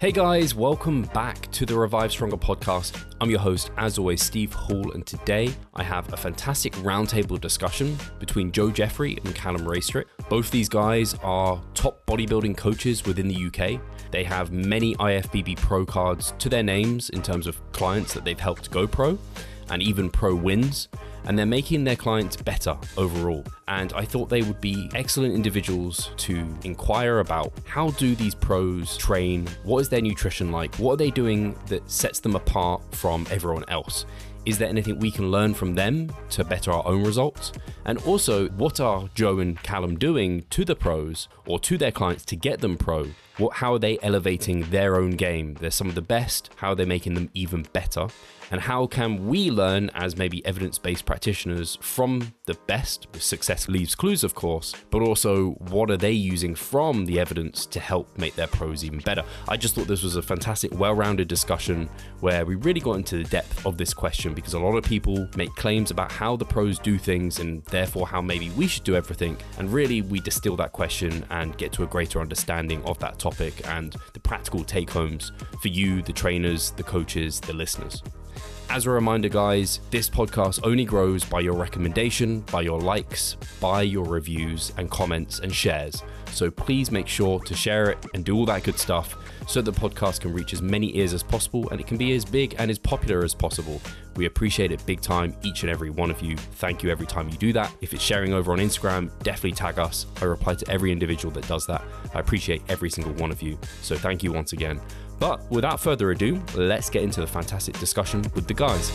Hey guys, welcome back to the Revive Stronger podcast. I'm your host, as always, Steve Hall, and today I have a fantastic roundtable discussion between Joe Jeffery and Calum Raistrick. Both these guys are top bodybuilding coaches within the UK. They have many IFBB Pro cards to their names in terms of clients that they've helped go pro and even pro wins and they're making their clients better overall. And I thought they would be excellent individuals to inquire about how do these pros train? What is their nutrition like? What are they doing that sets them apart from everyone else? Is there anything we can learn from them to better our own results? And also, what are Joe and Calum doing to the pros or to their clients to get them pro? What, how are they elevating their own game? They're some of the best. How are they making them even better? and how can we learn as maybe evidence based practitioners from the best? Success leaves clues, of course, but also what are they using from the evidence to help make their pros even better? I just thought this was a fantastic, well rounded discussion where we really got into the depth of this question because a lot of people make claims about how the pros do things and therefore how maybe we should do everything. And really, we distill that question and get to a greater understanding of that topic and the practical take homes for you, the trainers, the coaches, the listeners. As a reminder, guys, this podcast only grows by your recommendation, by your likes, by your reviews and comments and shares. So please make sure to share it and do all that good stuff so the podcast can reach as many ears as possible and it can be as big and as popular as possible. We appreciate it big time, each and every one of you. Thank you every time you do that. If it's sharing over on Instagram, definitely tag us. I reply to every individual that does that. I appreciate every single one of you. So thank you once again. But without further ado, let's get into the fantastic discussion with the guys.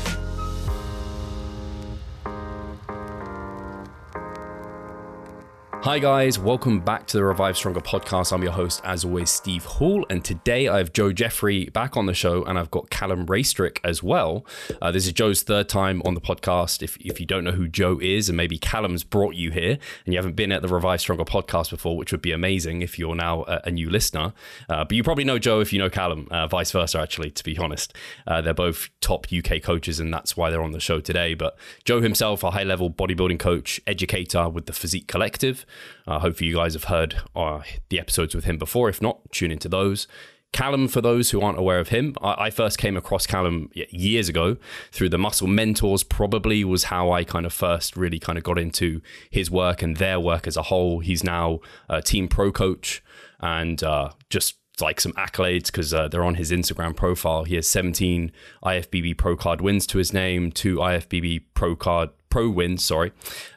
Hi, guys, welcome back to the Revive Stronger podcast. I'm your host, as always, Steve Hall, and today I have Joe Jeffery back on the show, and I've got Calum Raistrick as well. Uh, this is Joe's third time on the podcast. If, if you don't know who Joe is, and maybe Calum's brought you here, and you haven't been at the Revive Stronger podcast before, which would be amazing if you're now a, a new listener. Uh, but you probably know Joe if you know Calum, uh, vice versa, actually, to be honest. Uh, they're both top UK coaches, and that's why they're on the show today. But Joe himself, a high level bodybuilding coach, educator with the Physique Collective. Uh, hopefully, you guys have heard uh, the episodes with him before. If not, tune into those. Calum, for those who aren't aware of him, I, I, first came across Calum years ago through the Muscle Mentors, probably was how I kind of first really kind of got into his work and their work as a whole. He's now a team pro coach and uh, just like some accolades because uh, they're on his Instagram profile. He has 17 IFBB Pro Card wins to his name, two IFBB Pro Card Pro wins, sorry,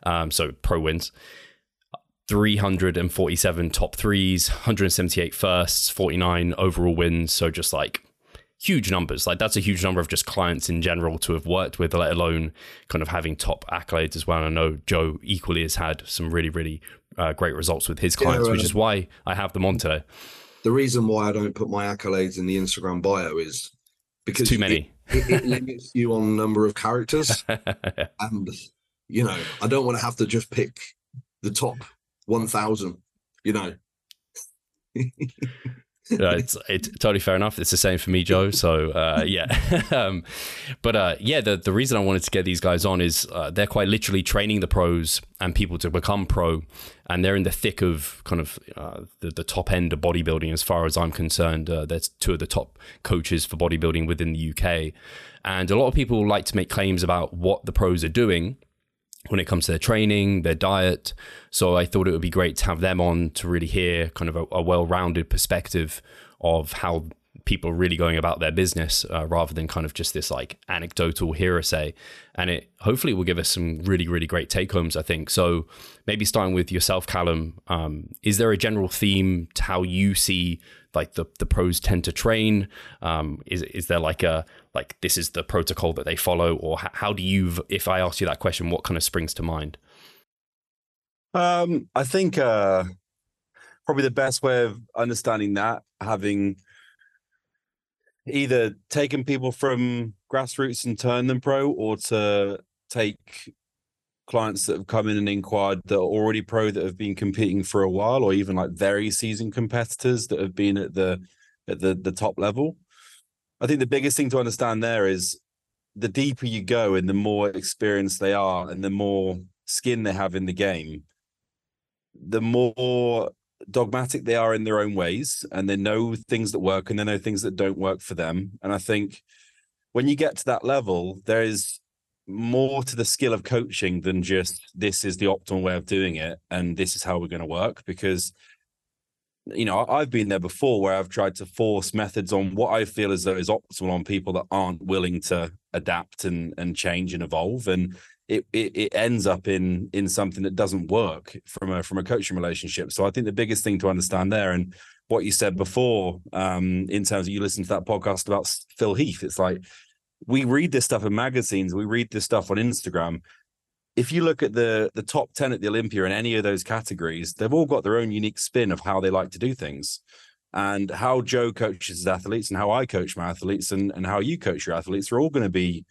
um, so Pro wins. 347 top threes, 178 firsts, 49 overall wins. So just like huge numbers. Like that's a huge number of just clients in general to have worked with, let alone kind of having top accolades as well. And I know Joe equally has had some really, really uh, great results with his clients, yeah, which is why I have them on today. The reason why I don't put my accolades in the Instagram bio is because it's too many. It, it, it limits you on number of characters, and you know I don't want to have to just pick the top 1000 you know it's it's totally fair enough. It's the same for me, Joe. So uh, yeah, um, but uh, yeah, the the reason I wanted to get these guys on is uh, they're quite literally training the pros and people to become pro, and they're in the thick of kind of uh, the the top end of bodybuilding as far as I'm concerned. Uh, there's two of the top coaches for bodybuilding within the UK, and a lot of people like to make claims about what the pros are doing when it comes to their training, their diet. So I thought it would be great to have them on to really hear kind of a, a well rounded perspective of how people really going about their business uh, rather than kind of just this like anecdotal hearsay. And it hopefully will give us some really, really great take homes, I think. So maybe starting with yourself, Calum, um, is there a general theme to how you see like the, the pros tend to train? Um, is, is there like a, like this is the protocol that they follow or how do you, if I ask you that question, what kind of springs to mind? Um, I think uh, probably the best way of understanding that, having either taken people from grassroots and turn them pro or to take clients that have come in and inquired that are already pro that have been competing for a while or even like very seasoned competitors that have been at the at the the top level. I think the biggest thing to understand there is the deeper you go and the more experienced they are and the more skin they have in the game the more dogmatic they are in their own ways and they know things that work and they know things that don't work for them. And I think when you get to that level, there is more to the skill of coaching than just this is the optimal way of doing it and this is how we're going to work because you know i've been there before where i've tried to force methods on what i feel as though is optimal on people that aren't willing to adapt and and change and evolve and it, it, it ends up in in something that doesn't work from a from a coaching relationship so i think the biggest thing to understand there and what you said before um in terms of you listen to that podcast about phil heath it's like we read this stuff in magazines, we read this stuff on Instagram. If you look at the the top 10 at the Olympia in any of those categories, they've all got their own unique spin of how they like to do things. And how Joe coaches his athletes and how I coach my athletes and, and how you coach your athletes are all going to be,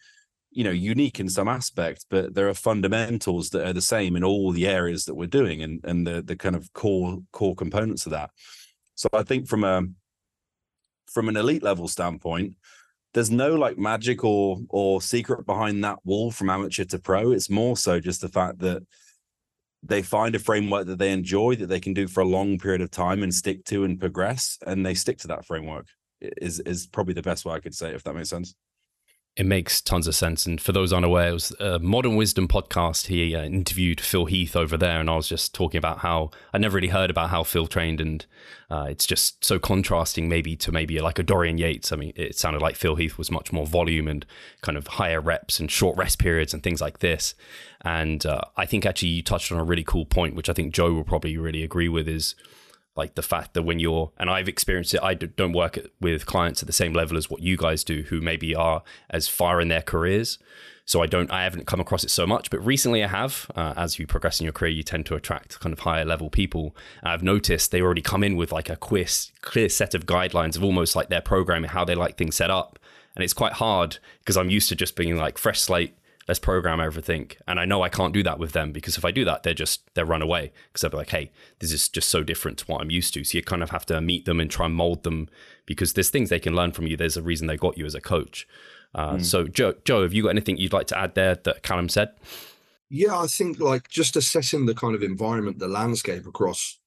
you know, unique in some aspects but there are fundamentals that are the same in all the areas that we're doing and, and the the kind of core core components of that. So I think from a from an elite level standpoint, there's no like magic or or secret behind that wall from amateur to pro. It's more so just the fact that they find a framework that they enjoy that they can do for a long period of time and stick to and progress, and they stick to that framework. Is is probably the best way I could say it, if that makes sense. It makes tons of sense. And for those unaware, it was a Modern Wisdom podcast. He uh, interviewed Phil Heath over there, and I was just talking about how I never really heard about how Phil trained, and uh, it's just so contrasting, maybe to maybe like a Dorian Yates. I mean, it sounded like Phil Heath was much more volume and kind of higher reps and short rest periods and things like this. And uh, I think actually you touched on a really cool point, which I think Joe will probably really agree with, is like the fact that when you're and i've experienced it i don't work with clients at the same level as what you guys do who maybe are as far in their careers. So i don't i haven't come across it so much but recently i have uh, as you progress in your career you tend to attract kind of higher level people. I've noticed they already come in with like a clear set of guidelines of almost like their program and how they like things set up. And it's quite hard because i'm used to just being like fresh slate let's program everything. And I know I can't do that with them because if I do that, they're just they run away because they'll be like, hey, this is just so different to what I'm used to. So you kind of have to meet them and try and mold them because there's things they can learn from you. There's a reason they got you as a coach. Uh, mm. So Joe, Joe, have you got anything you'd like to add there that Callum said? Yeah, I think like just assessing the kind of environment, the landscape across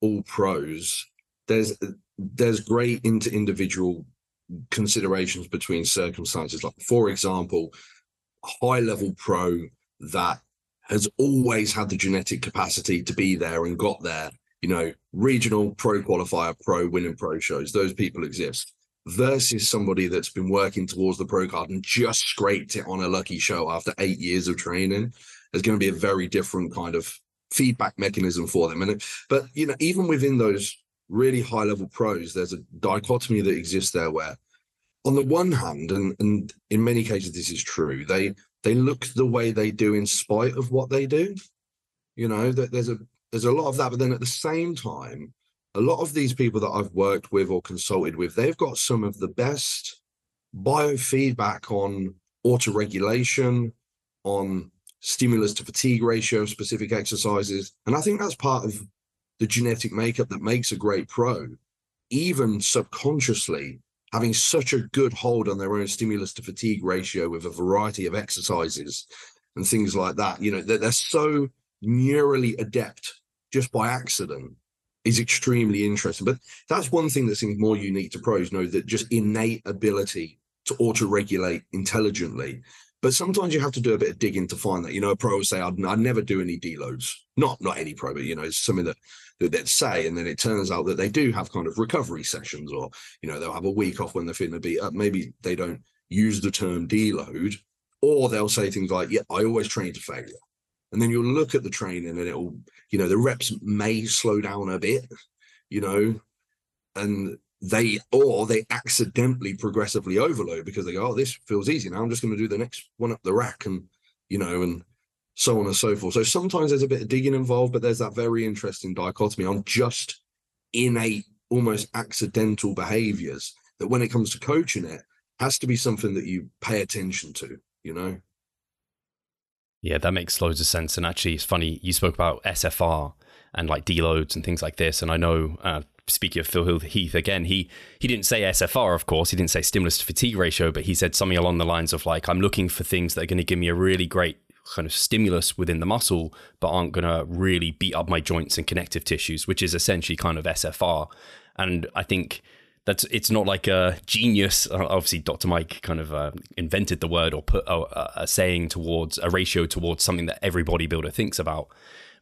all pros. There's there's great inter-individual considerations between circumstances. Like for example, high level pro that has always had the genetic capacity to be there and got there. You know, regional pro qualifier, pro winning pro shows, those people exist. Versus somebody that's been working towards the pro card and just scraped it on a lucky show after eight years of training. There's going to be a very different kind of feedback mechanism for them. And but you know, even within those really high level pros, there's a dichotomy that exists there where on the one hand, and, and in many cases this is true, they they look the way they do in spite of what they do. You know, that there's a there's a lot of that, but then at the same time, a lot of these people that I've worked with or consulted with, they've got some of the best biofeedback on auto-regulation, on stimulus to fatigue ratio of specific exercises. And I think that's part of the genetic makeup that makes a great pro, even subconsciously having such a good hold on their own stimulus to fatigue ratio with a variety of exercises and things like that. You know, they're, they're so neurally adept just by accident is extremely interesting. But that's one thing that seems more unique to pros, know, that just innate ability to auto-regulate intelligently. But sometimes you have to do a bit of digging to find that. You know, a pro will say, I'd, I'd never do any deloads. Not not any pro, but you know, it's something that that say, and then it turns out that they do have kind of recovery sessions, or you know they'll have a week off when they're feeling a beat up. Maybe they don't use the term deload, or they'll say things like, "Yeah, I always train to failure," and then you'll look at the training, and it'll, you know, the reps may slow down a bit, you know, and they or they accidentally progressively overload because they go, "Oh, this feels easy now. I'm just going to do the next one up the rack," and you know, and so on and so forth. So sometimes there's a bit of digging involved, but there's that very interesting dichotomy on just innate, almost accidental behaviors that when it comes to coaching it has to be something that you pay attention to, you know? Yeah, that makes loads of sense. And actually, it's funny, you spoke about SFR and like deloads and things like this. And I know, uh, speaking of Phil Heath again, he he didn't say SFR, of course. He didn't say stimulus to fatigue ratio, but he said something along the lines of like, I'm looking for things that are going to give me a really great kind of stimulus within the muscle, but aren't going to really beat up my joints and connective tissues, which is essentially kind of SFR. And I think that's it's not like a genius. Uh, obviously, Dr. Mike kind of uh, invented the word or put a, a saying towards a ratio towards something that every bodybuilder thinks about.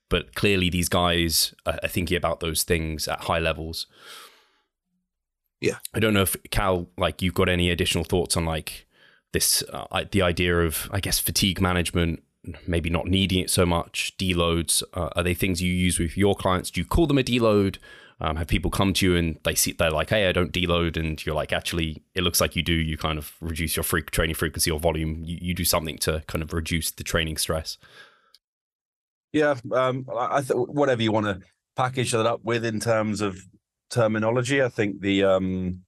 But clearly, these guys are thinking about those things at high levels. Yeah, I don't know if Cal, like, you've got any additional thoughts on like this, uh, the idea of, I guess, fatigue management maybe not needing it so much, deloads? Uh, are they things you use with your clients? Do you call them a deload? Um, have people come to you and they see they're like, hey, I don't deload, and you're like, actually, it looks like you do. You kind of reduce your freak training frequency or volume. You, you do something to kind of reduce the training stress. Yeah, um, I th- whatever you want to package that up with in terms of terminology. I think the um,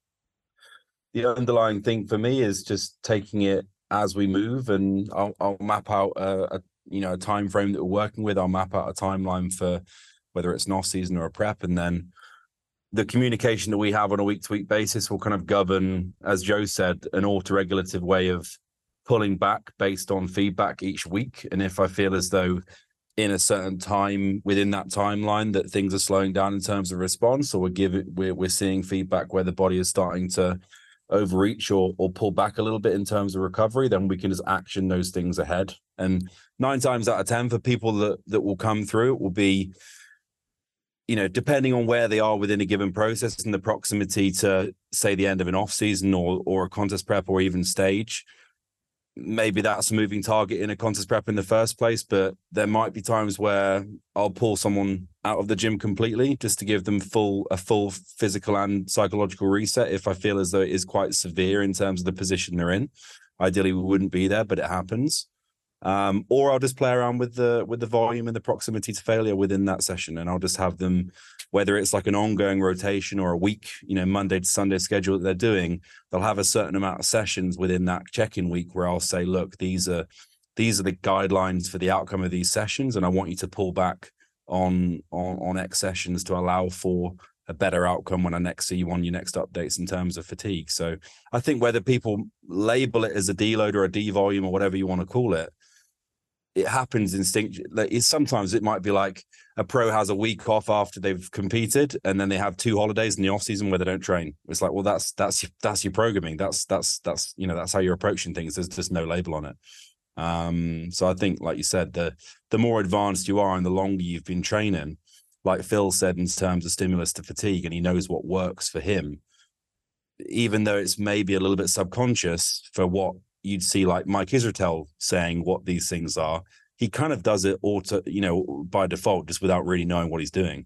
the underlying thing for me is just taking it as we move, and I'll, I'll map out a, a you know a time frame that we're working with. I'll map out a timeline for whether it's an off season or a prep, and then the communication that we have on a week to week basis will kind of govern, as Joe said, an auto-regulative way of pulling back based on feedback each week. And if I feel as though in a certain time within that timeline that things are slowing down in terms of response, or we're giving we're we're seeing feedback where the body is starting to overreach or or pull back a little bit in terms of recovery, then we can just action those things ahead. And nine times out of ten, for people that that will come through, it will be you know, depending on where they are within a given process and the proximity to, say, the end of an off season or or a contest prep or even stage, maybe that's a moving target in a contest prep in the first place. But there might be times where I'll pull someone out of the gym completely just to give them full a full physical and psychological reset if I feel as though it is quite severe in terms of the position they're in. Ideally, we wouldn't be there, but it happens um, or I'll just play around with the with the volume and the proximity to failure within that session, and I'll just have them, whether it's like an ongoing rotation or a week, you know, Monday to Sunday schedule that they're doing, they'll have a certain amount of sessions within that check-in week where I'll say, look, these are these are the guidelines for the outcome of these sessions, and I want you to pull back on on on X sessions to allow for a better outcome when I next see you on your next updates in terms of fatigue. So I think whether people label it as a deload or a D volume or whatever you want to call it, it happens instinctually. Like sometimes it might be like a pro has a week off after they've competed, and then they have two holidays in the off season where they don't train. It's like, well, that's that's that's your programming. That's that's that's you know that's how you're approaching things. There's just no label on it. Um, so I think, like you said, the the more advanced you are and the longer you've been training, like Phil said, in terms of stimulus to fatigue, and he knows what works for him. Even though it's maybe a little bit subconscious for what you'd see like Mike Israetel saying what these things are. He kind of does it auto, you know, by default, just without really knowing what he's doing.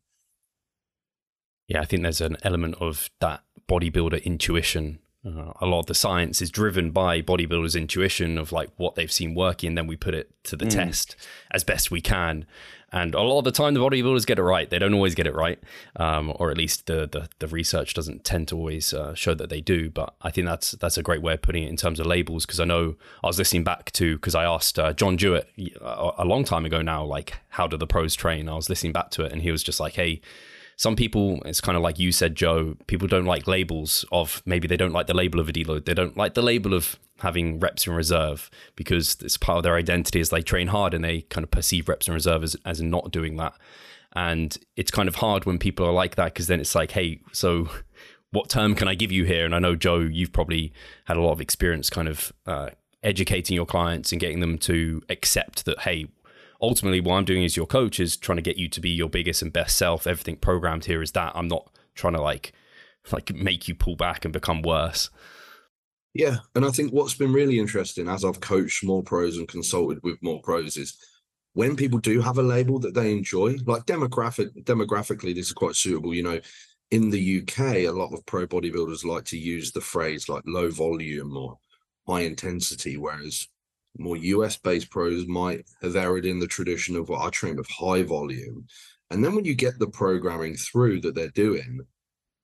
Yeah, I think there's an element of that bodybuilder intuition. Uh, a lot of the science is driven by bodybuilders' intuition of like what they've seen working, and then we put it to the mm. test as best we can. And a lot of the time, the bodybuilders get it right. They don't always get it right, um, or at least the, the, the research doesn't tend to always uh, show that they do. But I think that's that's a great way of putting it in terms of labels. Because I know I was listening back to because I asked uh, John Jewett a, a long time ago now, like how do the pros train? I was listening back to it, and he was just like, "Hey." Some people it's kind of like you said joe people don't like labels of maybe they don't like the label of a deload they don't like the label of having reps in reserve because it's part of their identity as they train hard and they kind of perceive reps in reserve as, as not doing that. And it's kind of hard when people are like that because then it's like, hey, so what term can I give you here? And I know, Joe, you've probably had a lot of experience kind of uh, educating your clients and getting them to accept that, hey, ultimately what I'm doing as your coach is trying to get you to be your biggest and best self. Everything programmed here is that. I'm not trying to like like make you pull back and become worse. Yeah, and I think what's been really interesting as I've coached more pros and consulted with more pros is when people do have a label that they enjoy, like demographic demographically, this is quite suitable. You know, in the UK, a lot of pro bodybuilders like to use the phrase like low volume or high intensity, whereas more US based pros might have erred in the tradition of what I train with high volume. And then when you get the programming through that they're doing,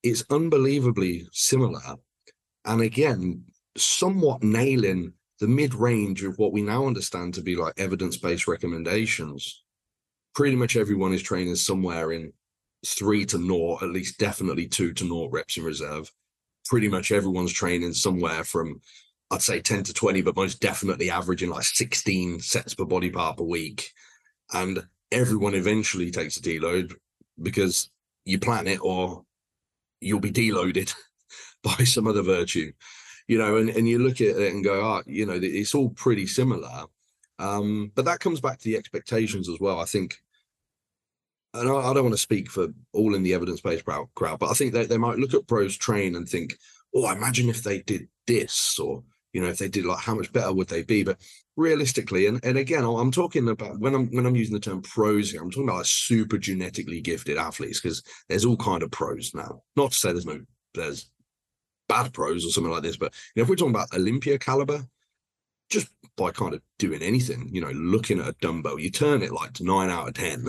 it's unbelievably similar. And again, somewhat nailing the mid range of what we now understand to be like evidence based recommendations. Pretty much everyone is training somewhere in three to naught, at least definitely two to naught reps in reserve. Pretty much everyone's training somewhere from I'd say 10 to 20, but most definitely averaging like 16 sets per body part per week. And everyone eventually takes a deload because you plan it or you'll be deloaded by some other virtue, you know, and, and you look at it and go, oh, you know, it's all pretty similar. Um, but that comes back to the expectations as well. I think, and I, I don't want to speak for all in the evidence-based crowd, but I think they, they might look at pros train and think, oh, imagine if they did this or you know if they did like how much better would they be? But realistically and, and again i'm talking about when i'm when i'm using the term pros here i'm talking about like super genetically gifted athletes because there's all kind of pros now. Not to say there's no there's bad pros or something like this but you know if we're talking about olympia caliber just by kind of doing anything you know looking at a dumbbell you turn it like to nine out of ten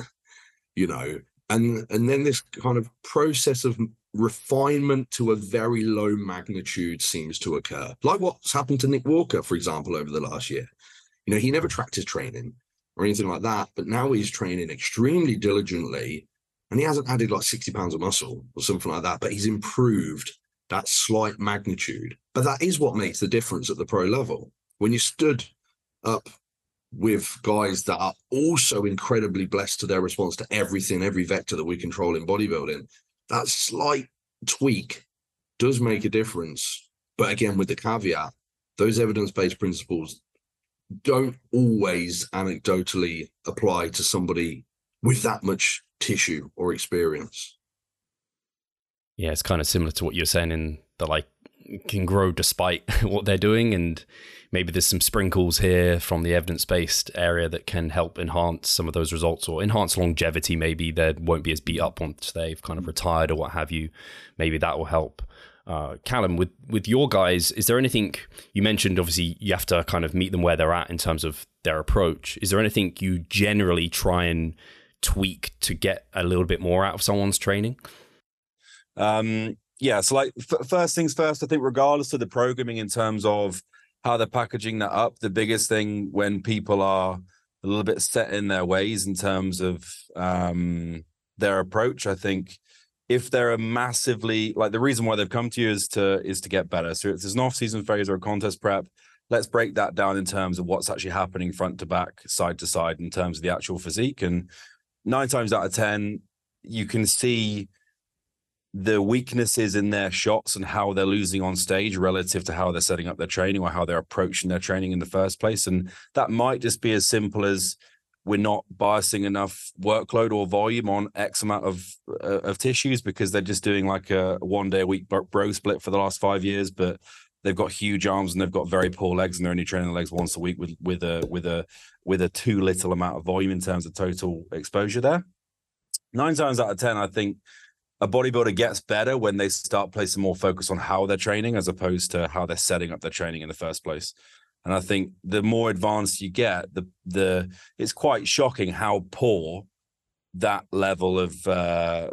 you know and and then this kind of process of refinement to a very low magnitude seems to occur. Like what's happened to Nick Walker, for example, over the last year. You know, he never tracked his training or anything like that, but now he's training extremely diligently and he hasn't added like 60 pounds of muscle or something like that, but he's improved that slight magnitude. But that is what makes the difference at the pro level. When you stood up with guys that are also incredibly blessed to their response to everything, every vector that we control in bodybuilding, that slight tweak does make a difference. But again, with the caveat, those evidence based principles don't always anecdotally apply to somebody with that much tissue or experience. Yeah, it's kind of similar to what you're saying in the like can grow despite what they're doing and maybe there's some sprinkles here from the evidence based area that can help enhance some of those results or enhance longevity. Maybe they won't be as beat up once they've kind of retired or what have you. Maybe that will help. Uh, Calum, with with your guys, is there anything you mentioned? Obviously, you have to kind of meet them where they're at in terms of their approach. Is there anything you generally try and tweak to get a little bit more out of someone's training? Um, yeah. So, like, f- first things first, I think, regardless of the programming in terms of how they're packaging that up. The biggest thing when people are a little bit set in their ways in terms of um, their approach, I think if they're a massively like the reason why they've come to you is to is to get better. So if there's an off-season phase or a contest prep, let's break that down in terms of what's actually happening front to back, side to side in terms of the actual physique. And nine times out of ten, you can see the weaknesses in their shots and how they're losing on stage relative to how they're setting up their training or how they're approaching their training in the first place. And that might just be as simple as we're not biasing enough workload or volume on X amount of uh, of tissues because they're just doing like a one day a week bro split for the last five years, but they've got huge arms and they've got very poor legs and they're only training the legs once a week with with a with a with a too little amount of volume in terms of total exposure there. Nine times out of ten, I think a bodybuilder gets better when they start placing more focus on how they're training as opposed to how they're setting up their training in the first place. And I think the more advanced you get, the the it's quite shocking how poor that level of uh,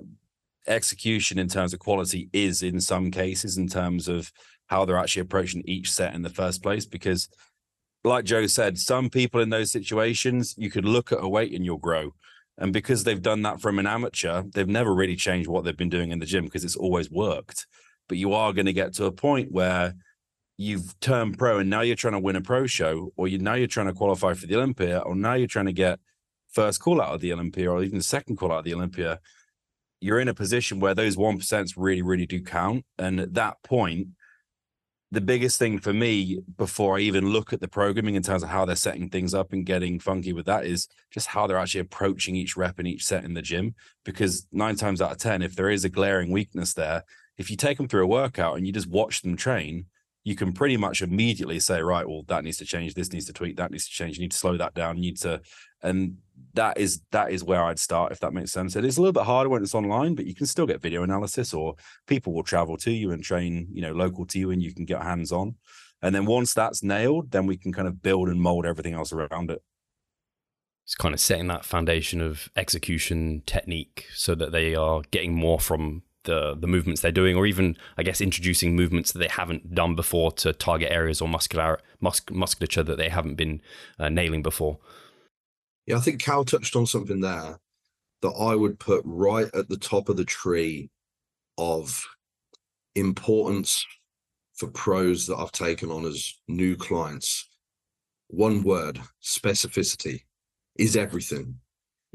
execution in terms of quality is in some cases in terms of how they're actually approaching each set in the first place. Because, like Joe said, some people in those situations you could look at a weight and you'll grow. And because they've done that from an amateur, they've never really changed what they've been doing in the gym because it's always worked. But you are going to get to a point where you've turned pro and now you're trying to win a pro show, or you now you're trying to qualify for the Olympia, or now you're trying to get first call out of the Olympia, or even second call out of the Olympia. You're in a position where those one percents really, really do count. And at that point, the biggest thing for me before I even look at the programming in terms of how they're setting things up and getting funky with that is just how they're actually approaching each rep and each set in the gym. Because nine times out of 10, if there is a glaring weakness there, if you take them through a workout and you just watch them train, you can pretty much immediately say, right, well, that needs to change, this needs to tweak, that needs to change. You need to slow that down. You need to, and that is that is where I'd start if that makes sense. It is a little bit harder when it's online, but you can still get video analysis, or people will travel to you and train, you know, local to you, and you can get hands on. And then once that's nailed, then we can kind of build and mold everything else around it. It's kind of setting that foundation of execution technique so that they are getting more from the the movements they're doing, or even I guess introducing movements that they haven't done before to target areas or muscular mus- musculature that they haven't been uh, nailing before. Yeah, I think Cal touched on something there that I would put right at the top of the tree of importance for pros that I've taken on as new clients, one word specificity is everything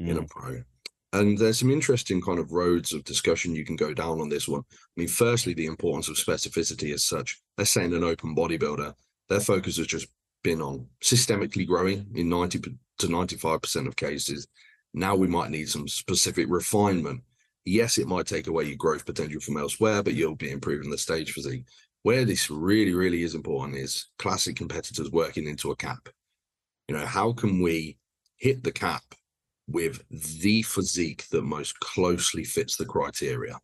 mm. in a mm. pro. And there's some interesting kind of roads of discussion you can go down on this one. I mean, firstly, the importance of specificity as such. Let's say in an open bodybuilder, their focus has just been on systemically growing in 90 to 95% of cases. Now we might need some specific refinement. Yes, it might take away your growth potential from elsewhere, but you'll be improving the stage physique. Where this really, really is important is classic competitors working into a cap. You know, how can we hit the cap with the physique that most closely fits the criteria?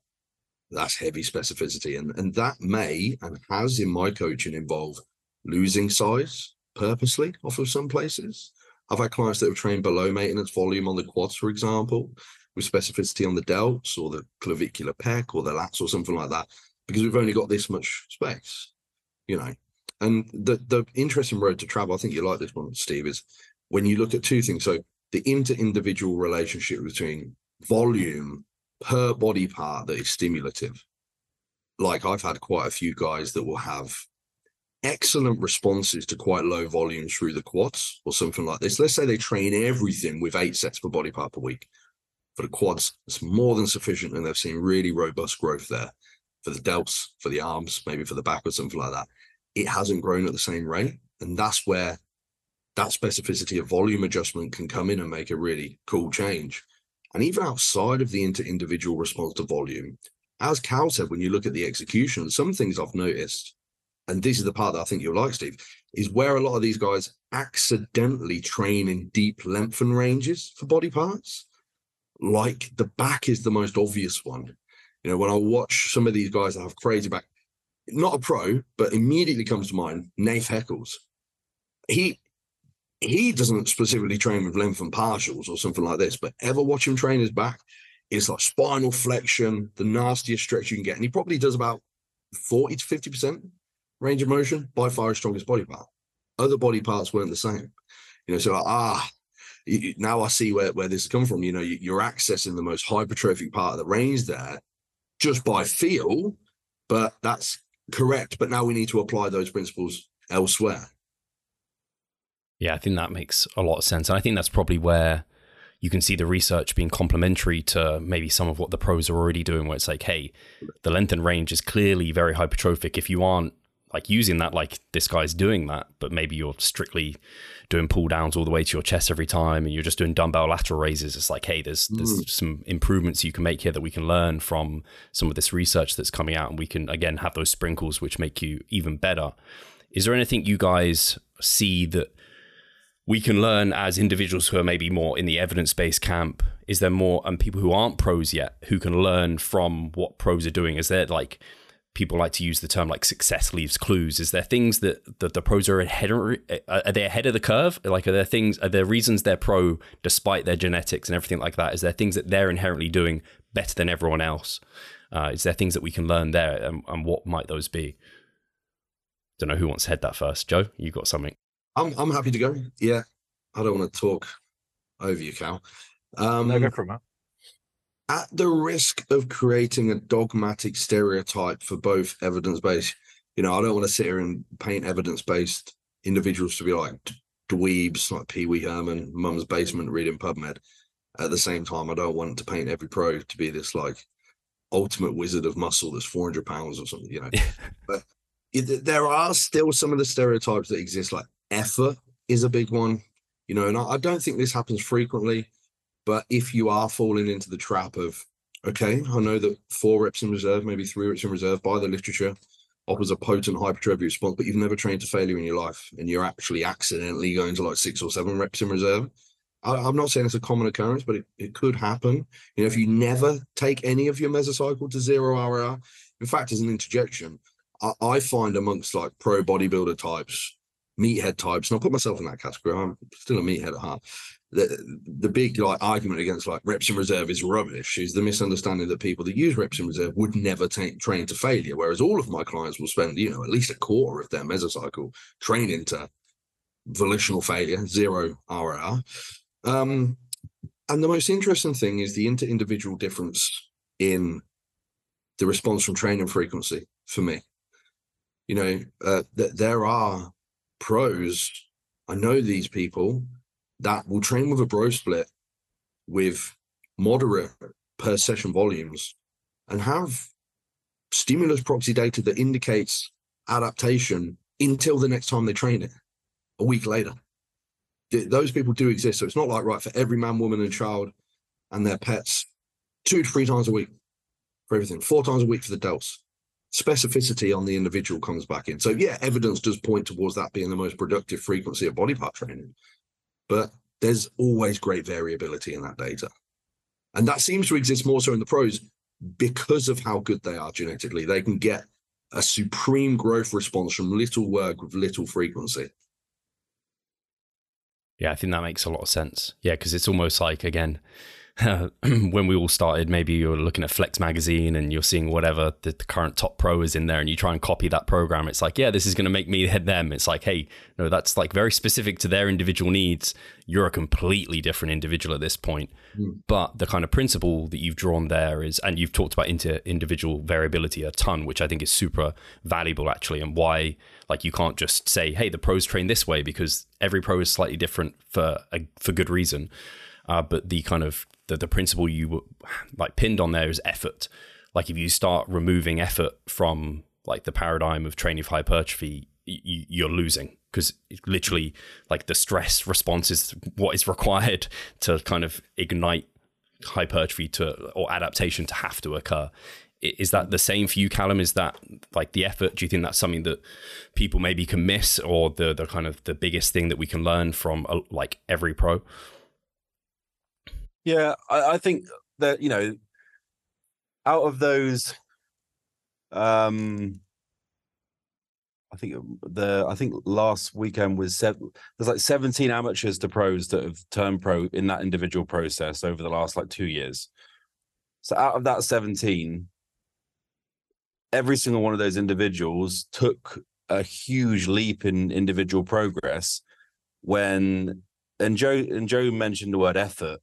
That's heavy specificity. And, and that may and has in my coaching involved losing size purposely off of some places. I've had clients that have trained below maintenance volume on the quads, for example, with specificity on the delts or the clavicular pec or the lats or something like that because we've only got this much space, you know. And the the interesting road to travel, I think you like this one, Steve, is when you look at two things. So the inter-individual relationship between volume per body part that is stimulative. Like I've had quite a few guys that will have excellent responses to quite low volumes through the quads or something like this. Let's say they train everything with eight sets per body part per week. For the quads, it's more than sufficient, and they've seen really robust growth there for the delts, for the arms, maybe for the back or something like that. It hasn't grown at the same rate. And that's where that specificity of volume adjustment can come in and make a really cool change. And even outside of the inter individual response to volume, as Cal said, when you look at the execution, some things I've noticed, and this is the part that I think you'll like, Steve, is where a lot of these guys accidentally train in deep lengthen ranges for body parts. Like the back is the most obvious one. You know, when I watch some of these guys that have crazy back, not a pro, but immediately comes to mind, Nath Heckles. He he doesn't specifically train with lengthened partials or something like this, but ever watch him train his back, it's like spinal flexion, the nastiest stretch you can get. And he probably does about 40 to 50% range of motion, by far his strongest body part. Other body parts weren't the same. You know, so ah, now I see where, where this has come from. You know, you're accessing the most hypertrophic part of the range there just by feel, but that's correct. But now we need to apply those principles elsewhere. Yeah, I think that makes a lot of sense. And I think that's probably where you can see the research being complementary to maybe some of what the pros are already doing, where it's like, hey, the lengthened range is clearly very hypertrophic. If you aren't like using that like this guy's doing that but maybe you're strictly doing pull downs all the way to your chest every time and you're just doing dumbbell lateral raises. It's like hey there's there's mm. some improvements you can make here that we can learn from some of this research that's coming out. And we can again have those sprinkles which make you even better. Is there anything you guys see that we can learn as individuals who are maybe more in the evidence-based camp? Is there more and people who aren't pros yet who can learn from what pros are doing? Is there like people like to use the term like success leaves clues. Is there things that, that the pros are ahead? Are they ahead of the curve? Like, are there things? Are there reasons they're pro despite their genetics and everything like that? Is there things that they're inherently doing better than everyone else? Uh, is there things that we can learn there, and, and what might those be? Don't know who wants to head that first. Joe, you got something? I'm I'm happy to go. Yeah, I don't want to talk over you, Cal. Um, no, go for it, at the risk of creating a dogmatic stereotype for both evidence based, you know, I don't want to sit here and paint evidence based individuals to be like dweebs, like Pee Wee Herman, mum's basement reading PubMed. At the same time, I don't want to paint every pro to be this like ultimate wizard of muscle that's 400 pounds or something, you know. but there are still some of the stereotypes that exist, like effort is a big one, you know, and I, I don't think this happens frequently but if you are falling into the trap of, okay, I know that four reps in reserve, maybe three reps in reserve by the literature offers a potent hypertrophy response, but you've never trained to failure in your life and you're actually accidentally going to like six or seven reps in reserve. I, am not saying it's a common occurrence, but it, it could happen. You know, if you never take any of your mesocycle to zero RIR, in fact, as an interjection, I, I find amongst like pro bodybuilder types, meathead types, and I'll put myself in that category. I'm still a meathead at heart the the big like argument against like reps in reserve is rubbish is the misunderstanding that people that use reps in reserve would never train to failure whereas all of my clients will spend you know at least a quarter of their mesocycle training to volitional failure zero RIR um and the most interesting thing is the inter-individual difference in the response from training frequency for me You know, uh, th- there are pros. I know these people that will train with a bro split with moderate per session volumes and have stimulus proxy data that indicates adaptation until the next time they train it a week later. Those people do exist. So it's not like, right, for every man, woman, and child and their pets, two to three times a week for everything, four times a week for the delts. Specificity on the individual comes back in. So, yeah, evidence does point towards that being the most productive frequency of body part training. But there's always great variability in that data. And that seems to exist more so in the pros because of how good they are genetically. They can get a supreme growth response from little work with little frequency. Yeah, I think that makes a lot of sense. Yeah, because it's almost like, again, when we all started, maybe you're looking at Flex Magazine and you're seeing whatever the, the, current top pro is in there, and you try and copy that program. It's like, yeah, this is going to make me head them. It's like, hey, no, that's like very specific to their individual needs. You're a completely different individual at this point. Mm. But the kind of principle that you've drawn there is, and you've talked about inter individual variability a ton, which I think is super valuable actually, and why like you can't just say, hey, the pros train this way because every pro is slightly different for a, for good reason. Uh, but the kind of the, the principle you like pinned on there is effort. Like if you start removing effort from like the paradigm of training for hypertrophy, you, you're losing. Because literally like the stress response is what is required to kind of ignite hypertrophy to or adaptation to have to occur. Is that the same for you calum? Is that like the effort? Do you think that's something that people maybe can miss or the the kind of the biggest thing that we can learn from uh, like every pro yeah, I, I think that you know, out of those, um, I think the I think last weekend was seven, there's like 17 amateurs to pros that have turned pro in that individual process over the last like two years. So out of that 17, every single one of those individuals took a huge leap in individual progress when and Joe and Joe mentioned the word effort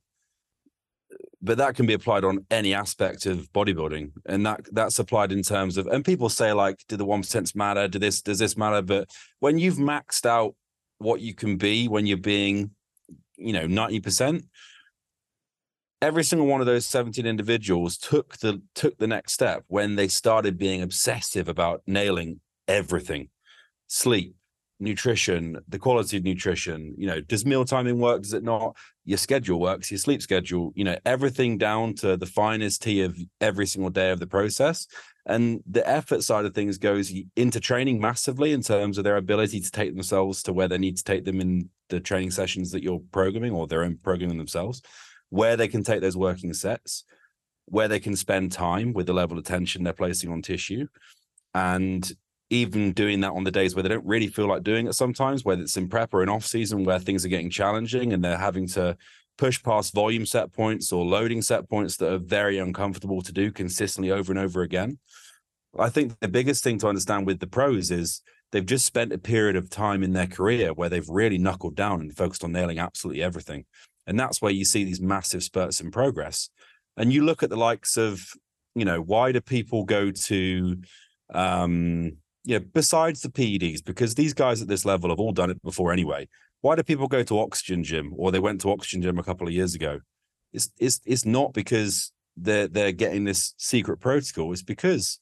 but that can be applied on any aspect of bodybuilding. And that that's applied in terms of and people say like do the one matter? Do this does this matter? But when you've maxed out what you can be when you're being you know 90% every single one of those 17 individuals took the took the next step when they started being obsessive about nailing everything. Sleep nutrition, the quality of nutrition, you know, does meal timing work? Does it not? Your schedule works, your sleep schedule, you know, everything down to the finest tea of every single day of the process. And the effort side of things goes into training massively in terms of their ability to take themselves to where they need to take them in the training sessions that you're programming or their own programming themselves, where they can take those working sets, where they can spend time with the level of tension they're placing on tissue. And even doing that on the days where they don't really feel like doing it sometimes, whether it's in prep or in off season where things are getting challenging and they're having to push past volume set points or loading set points that are very uncomfortable to do consistently over and over again. I think the biggest thing to understand with the pros is they've just spent a period of time in their career where they've really knuckled down and focused on nailing absolutely everything. And that's where you see these massive spurts in progress. And you look at the likes of, you know, why do people go to um yeah, besides the PEDs, because these guys at this level have all done it before anyway. Why do people go to Oxygen Gym or they went to Oxygen Gym a couple of years ago? It's it's it's not because they're they're getting this secret protocol. It's because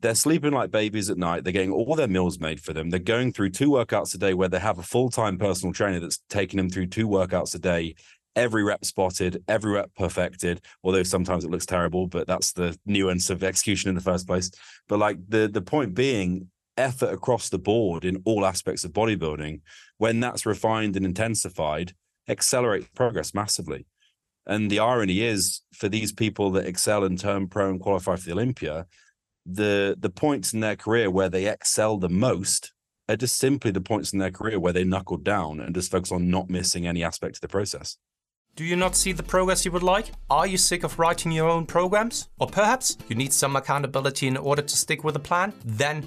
they're sleeping like babies at night. They're getting all their meals made for them. They're going through two workouts a day where they have a full time personal trainer that's taking them through two workouts a day every rep spotted, every rep perfected. Although sometimes it looks terrible, but that's the nuance of execution in the first place. But like the the point being, effort across the board in all aspects of bodybuilding, when that's refined and intensified, accelerates progress massively. And the irony is, for these people that excel and turn pro and qualify for the Olympia, the the points in their career where they excel the most are just simply the points in their career where they knuckled down and just focus on not missing any aspect of the process. Do you not see the progress you would like? Are you sick of writing your own programs? Or perhaps you need some accountability in order to stick with a plan? Then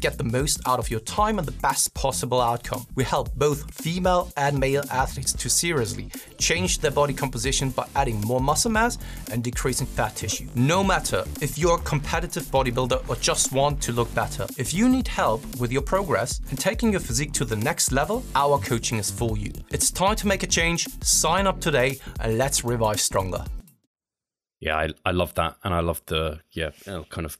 get the most out of your time and the best possible outcome. We help both female and male athletes to seriously change their body composition by adding more muscle mass and decreasing fat tissue. No matter if you're a competitive bodybuilder or just want to look better, if you need help with your progress and taking your physique to the next level, our coaching is for you. It's time to make a change. Sign up today and let's revive stronger. Yeah, I, I love that. And I love the, yeah, kind of,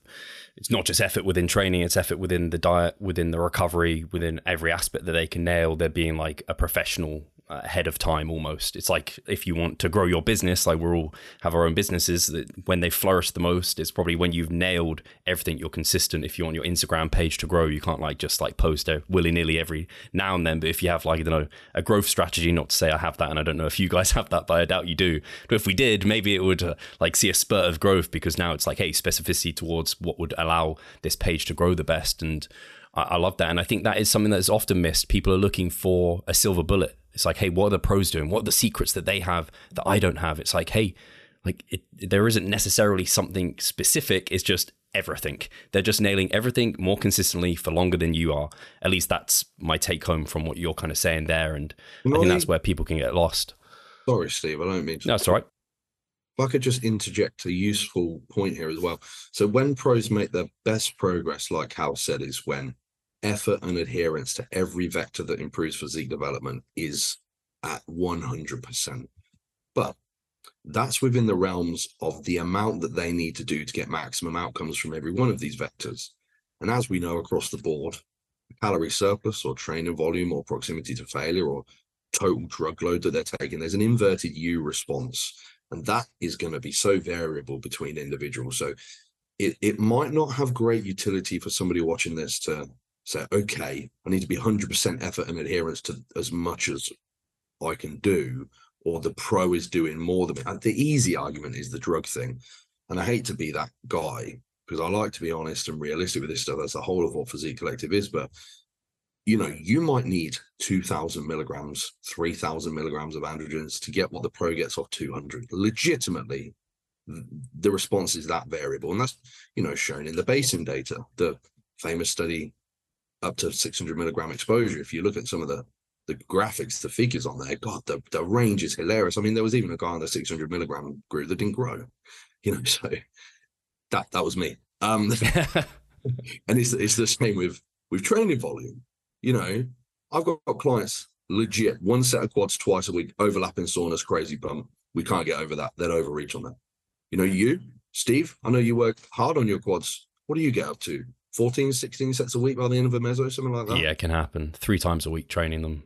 it's not just effort within training, it's effort within the diet, within the recovery, within every aspect that they can nail. They're being like a professional ahead of time almost. It's like if you want to grow your business, like we're all have our own businesses, that when they flourish the most, it's probably when you've nailed everything. You're consistent. If you want your Instagram page to grow, you can't like just like post willy nilly every now and then. But if you have like I don't know a growth strategy, not to say I have that, and I don't know if you guys have that, but I doubt you do. But if we did, maybe it would uh, like see a spurt of growth because now it's like hey specificity towards what would allow this page to grow the best and. I love that. And I think that is something that is often missed. People are looking for a silver bullet it's like, hey, what are the pros doing? What are the secrets that they have that I don't have? It's like, hey, like it, there isn't necessarily something specific. It's just everything. They're just nailing everything more consistently for longer than you are. At least that's my take home from what you're kind of saying there. And I think that's where people can get lost. Sorry, Steve. I don't mean to. No, that's all right. If I could just interject a useful point here as well. So when pros make their best progress, like Cal said, is when effort and adherence to every vector that improves physique development is at 100%. But that's within the realms of the amount that they need to do to get maximum outcomes from every one of these vectors. And as we know across the board, calorie surplus or training volume or proximity to failure or total drug load that they're taking, there's an inverted U response. And that is going to be so variable between individuals. So it, it might not have great utility for somebody watching this to say, okay, I need to be 100% effort and adherence to as much as I can do, or the pro is doing more than me. The easy argument is the drug thing. And I hate to be that guy because I like to be honest and realistic with this stuff. That's the whole of what Physique Collective is. But, you know, you might need 2,000 milligrams, 3,000 milligrams of androgens to get what the pro gets off 200. Legitimately, the response is that variable. And that's, you know, shown in the Bhasin data. The famous study up to 600 milligram exposure. If you look at some of the the graphics, the figures on there, God, the, the range is hilarious. I mean, there was even a guy on the 600 milligram group that didn't grow, you know. So that that was me. Um, and it's it's the same with with training volume. You know, I've got, clients legit one set of quads twice a week, overlapping saunas, crazy pump. We can't get over that. They'd overreach on that. You know, you, Steve, I know you work hard on your quads. What do you get up to? 14, 16 sets a week by the end of a meso, something like that. Yeah, it can happen. Three times a week training them.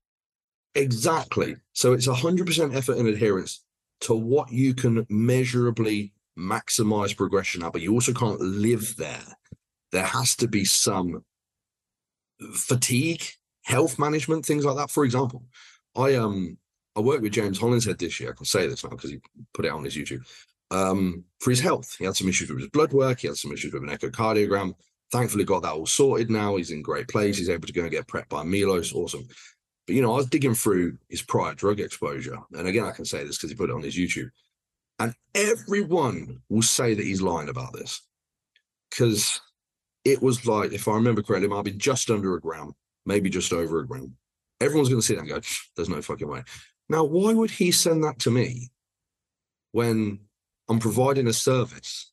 Exactly. So it's 100% effort and adherence to what you can measurably maximize progression at, but you also can't live there. There has to be some fatigue, health management, things like that. For example, I um I worked with James Hollinshead this year. I can say this now because he put it on his YouTube. Um, for his health, he had some issues with his blood work. He had some issues with an echocardiogram thankfully got that all sorted now. He's in great place. He's able to go and get prepped by Milos. Awesome. But you know, I was digging through his prior drug exposure, and again, I can say this because he put it on his YouTube, and everyone will say that he's lying about this because it was like, if I remember correctly, it might be just under a gram, maybe just over a gram. Everyone's going to see that and go, "There's no fucking way." Now, why would he send that to me when I'm providing a service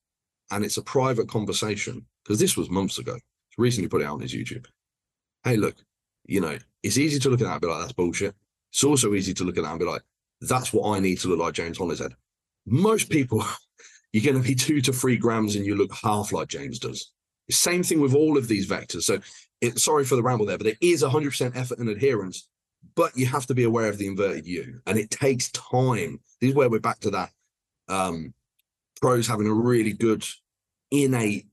and it's a private conversation because this was months ago. He recently put it out on his YouTube. Hey, look, you know, it's easy to look at that and be like, that's bullshit. It's also easy to look at that and be like, that's what I need to look like James Hollinshead. Most people, you're going to be two to three grams and you look half like James does. Same thing with all of these vectors. So, it, sorry for the ramble there, but it is 100% effort and adherence. But you have to be aware of the inverted U, and it takes time. This is where we're back to that. Um, pros having a really good innate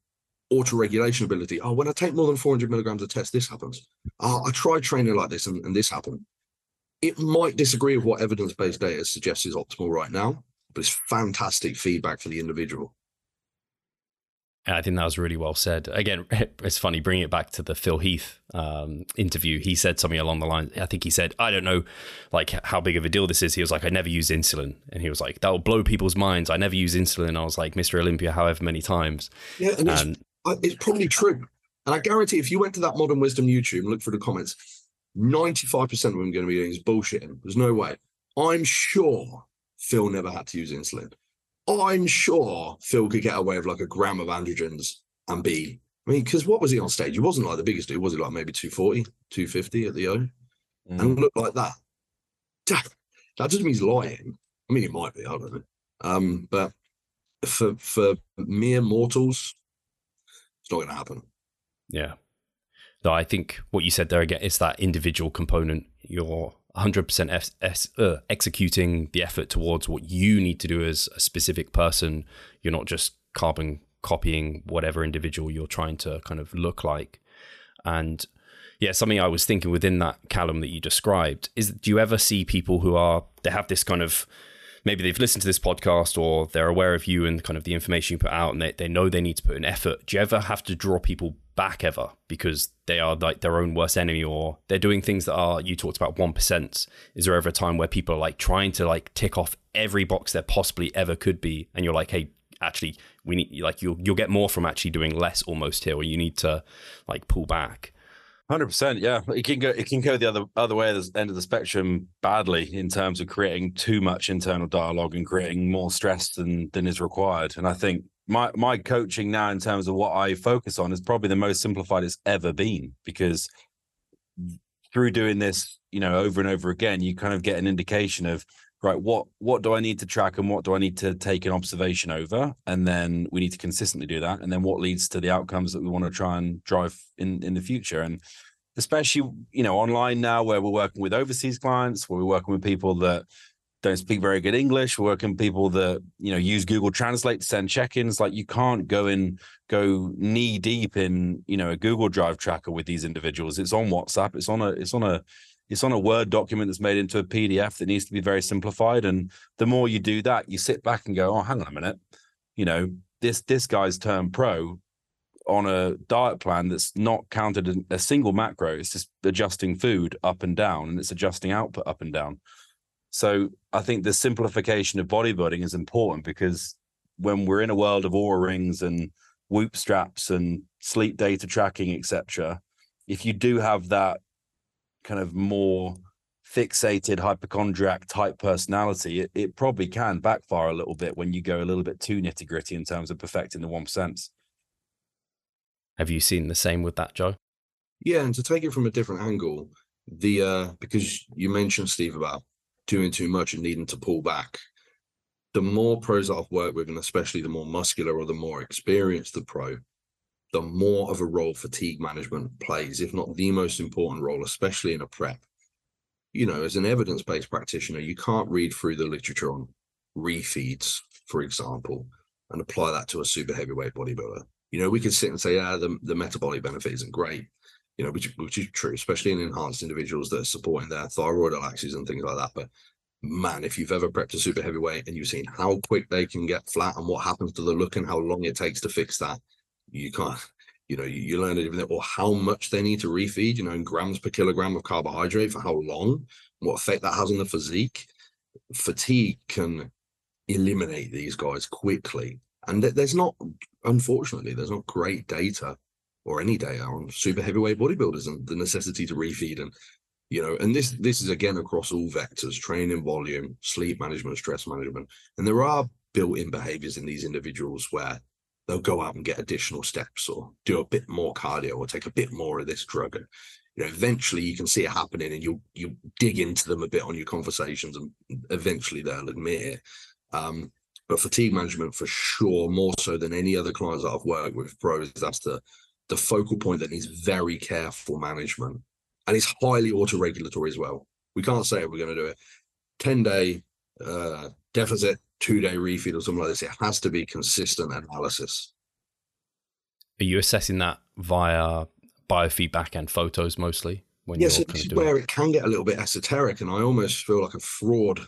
auto-regulation ability. Oh, when I take more than 400 milligrams of test, this happens. Oh, I tried training like this and, and this happened. It might disagree with what evidence-based data suggests is optimal right now, but it's fantastic feedback for the individual. And I think that was really well said. Again, it's funny bringing it back to the Phil Heath um, interview. He said something along the lines. I think he said, "I don't know, like how big of a deal this is." He was like, "I never use insulin," and he was like, "That will blow people's minds." I never use insulin. I was like, "Mr. Olympia, however many times." Yeah, and, and it's, probably true. And I guarantee, if you went to that Modern Wisdom YouTube and looked for the comments, ninety-five percent of them are going to be doing is bullshitting. There's no way. I'm sure Phil never had to use insulin. I'm sure Phil could get away with like a gram of androgens and be. I mean, because what was he on stage? He wasn't like the biggest dude, was he? Like maybe 240, 250 at the O, mm. and look like that. That, doesn't mean he's lying. I mean, he might be. I don't know. Um, but for for mere mortals, it's not going to happen. Yeah. No, I think what you said there again is that individual component. You're 100% es- es- uh, executing the effort towards what you need to do as a specific person. You're not just carbon copying whatever individual you're trying to kind of look like. And yeah, something I was thinking within that Calum that you described is do you ever see people who are, they have this kind of, maybe they've listened to this podcast or they're aware of you and kind of the information you put out and they, they know they need to put in effort. Do you ever have to draw people back ever because they are like their own worst enemy or they're doing things that are you talked about 1% is there ever a time where people are like trying to like tick off every box there possibly ever could be and you're like hey actually we need like you'll you'll get more from actually doing less almost here or you need to like pull back Hundred percent, yeah. It can go. It can go the other other way, the end of the spectrum, badly in terms of creating too much internal dialogue and creating more stress than than is required. And I think my my coaching now in terms of what I focus on is probably the most simplified it's ever been because through doing this, you know, over and over again, you kind of get an indication of right what what do I need to track and what do I need to take an observation over, and then we need to consistently do that, and then what leads to the outcomes that we want to try and drive in in the future, and especially you know online now where we're working with overseas clients, where we're working with people that don't speak very good English. We're working people that you know use Google Translate to send check-ins. Like you can't go in, go knee deep in you know a Google Drive tracker with these individuals. It's on WhatsApp. It's on a it's on a it's on a Word document that's made into a PDF that needs to be very simplified. And the more you do that, you sit back and go, oh, hang on a minute, you know this this guy's turned pro on a diet plan that's not counted a single macro. It's just adjusting food up and down, and it's adjusting output up and down so I think the simplification of bodybuilding is important because when we're in a world of Oura rings and whoop straps and sleep data tracking, etc., if you do have that kind of more fixated hypochondriac type personality, it, it probably can backfire a little bit when you go a little bit too nitty gritty in terms of perfecting the one sense. Have you seen the same with that, Joe? Yeah, and to take it from a different angle, the uh because you mentioned Steve about doing too much and needing to pull back. The more pros I've worked with, and especially the more muscular or the more experienced the pro, the more of a role fatigue management plays, if not the most important role, especially in a prep. You know, as an evidence based practitioner, you can't read through the literature on refeeds, for example, and apply that to a super heavyweight bodybuilder. You know, we could sit and say, ah, the, the metabolic benefit isn't great you know, which which is true, especially in enhanced individuals that are supporting their thyroidal axes and things like that. But man, if you've ever prepped a super heavyweight and you've seen how quick they can get flat and what happens to the look and how long it takes to fix that, you can't, you know, you, you learn it or how much they need to refeed, you know, in grams per kilogram of carbohydrate for how long, what effect that has on the physique. Fatigue can eliminate these guys quickly. And there's not, unfortunately, there's not great data or any data on super heavyweight bodybuilders and the necessity to refeed and you know and this mm. this is again across all vectors training volume sleep management stress management and there are built-in behaviors in these individuals where they'll go out and get additional steps or do a bit more cardio or take a bit more of this drug and you know eventually you can see it happening and you'll you dig into them a bit on your conversations and eventually they'll admit it um, but fatigue management for sure more so than any other clients that i've worked with pros that's the the focal point that needs very careful management. And it's highly auto-regulatory as well. We can't say we're going to do it 10 day uh, deficit, two day refeed or something like this. It has to be consistent analysis. Are you assessing that via biofeedback and photos mostly? When yes, this is where it can get a little bit esoteric, and I almost feel like a fraud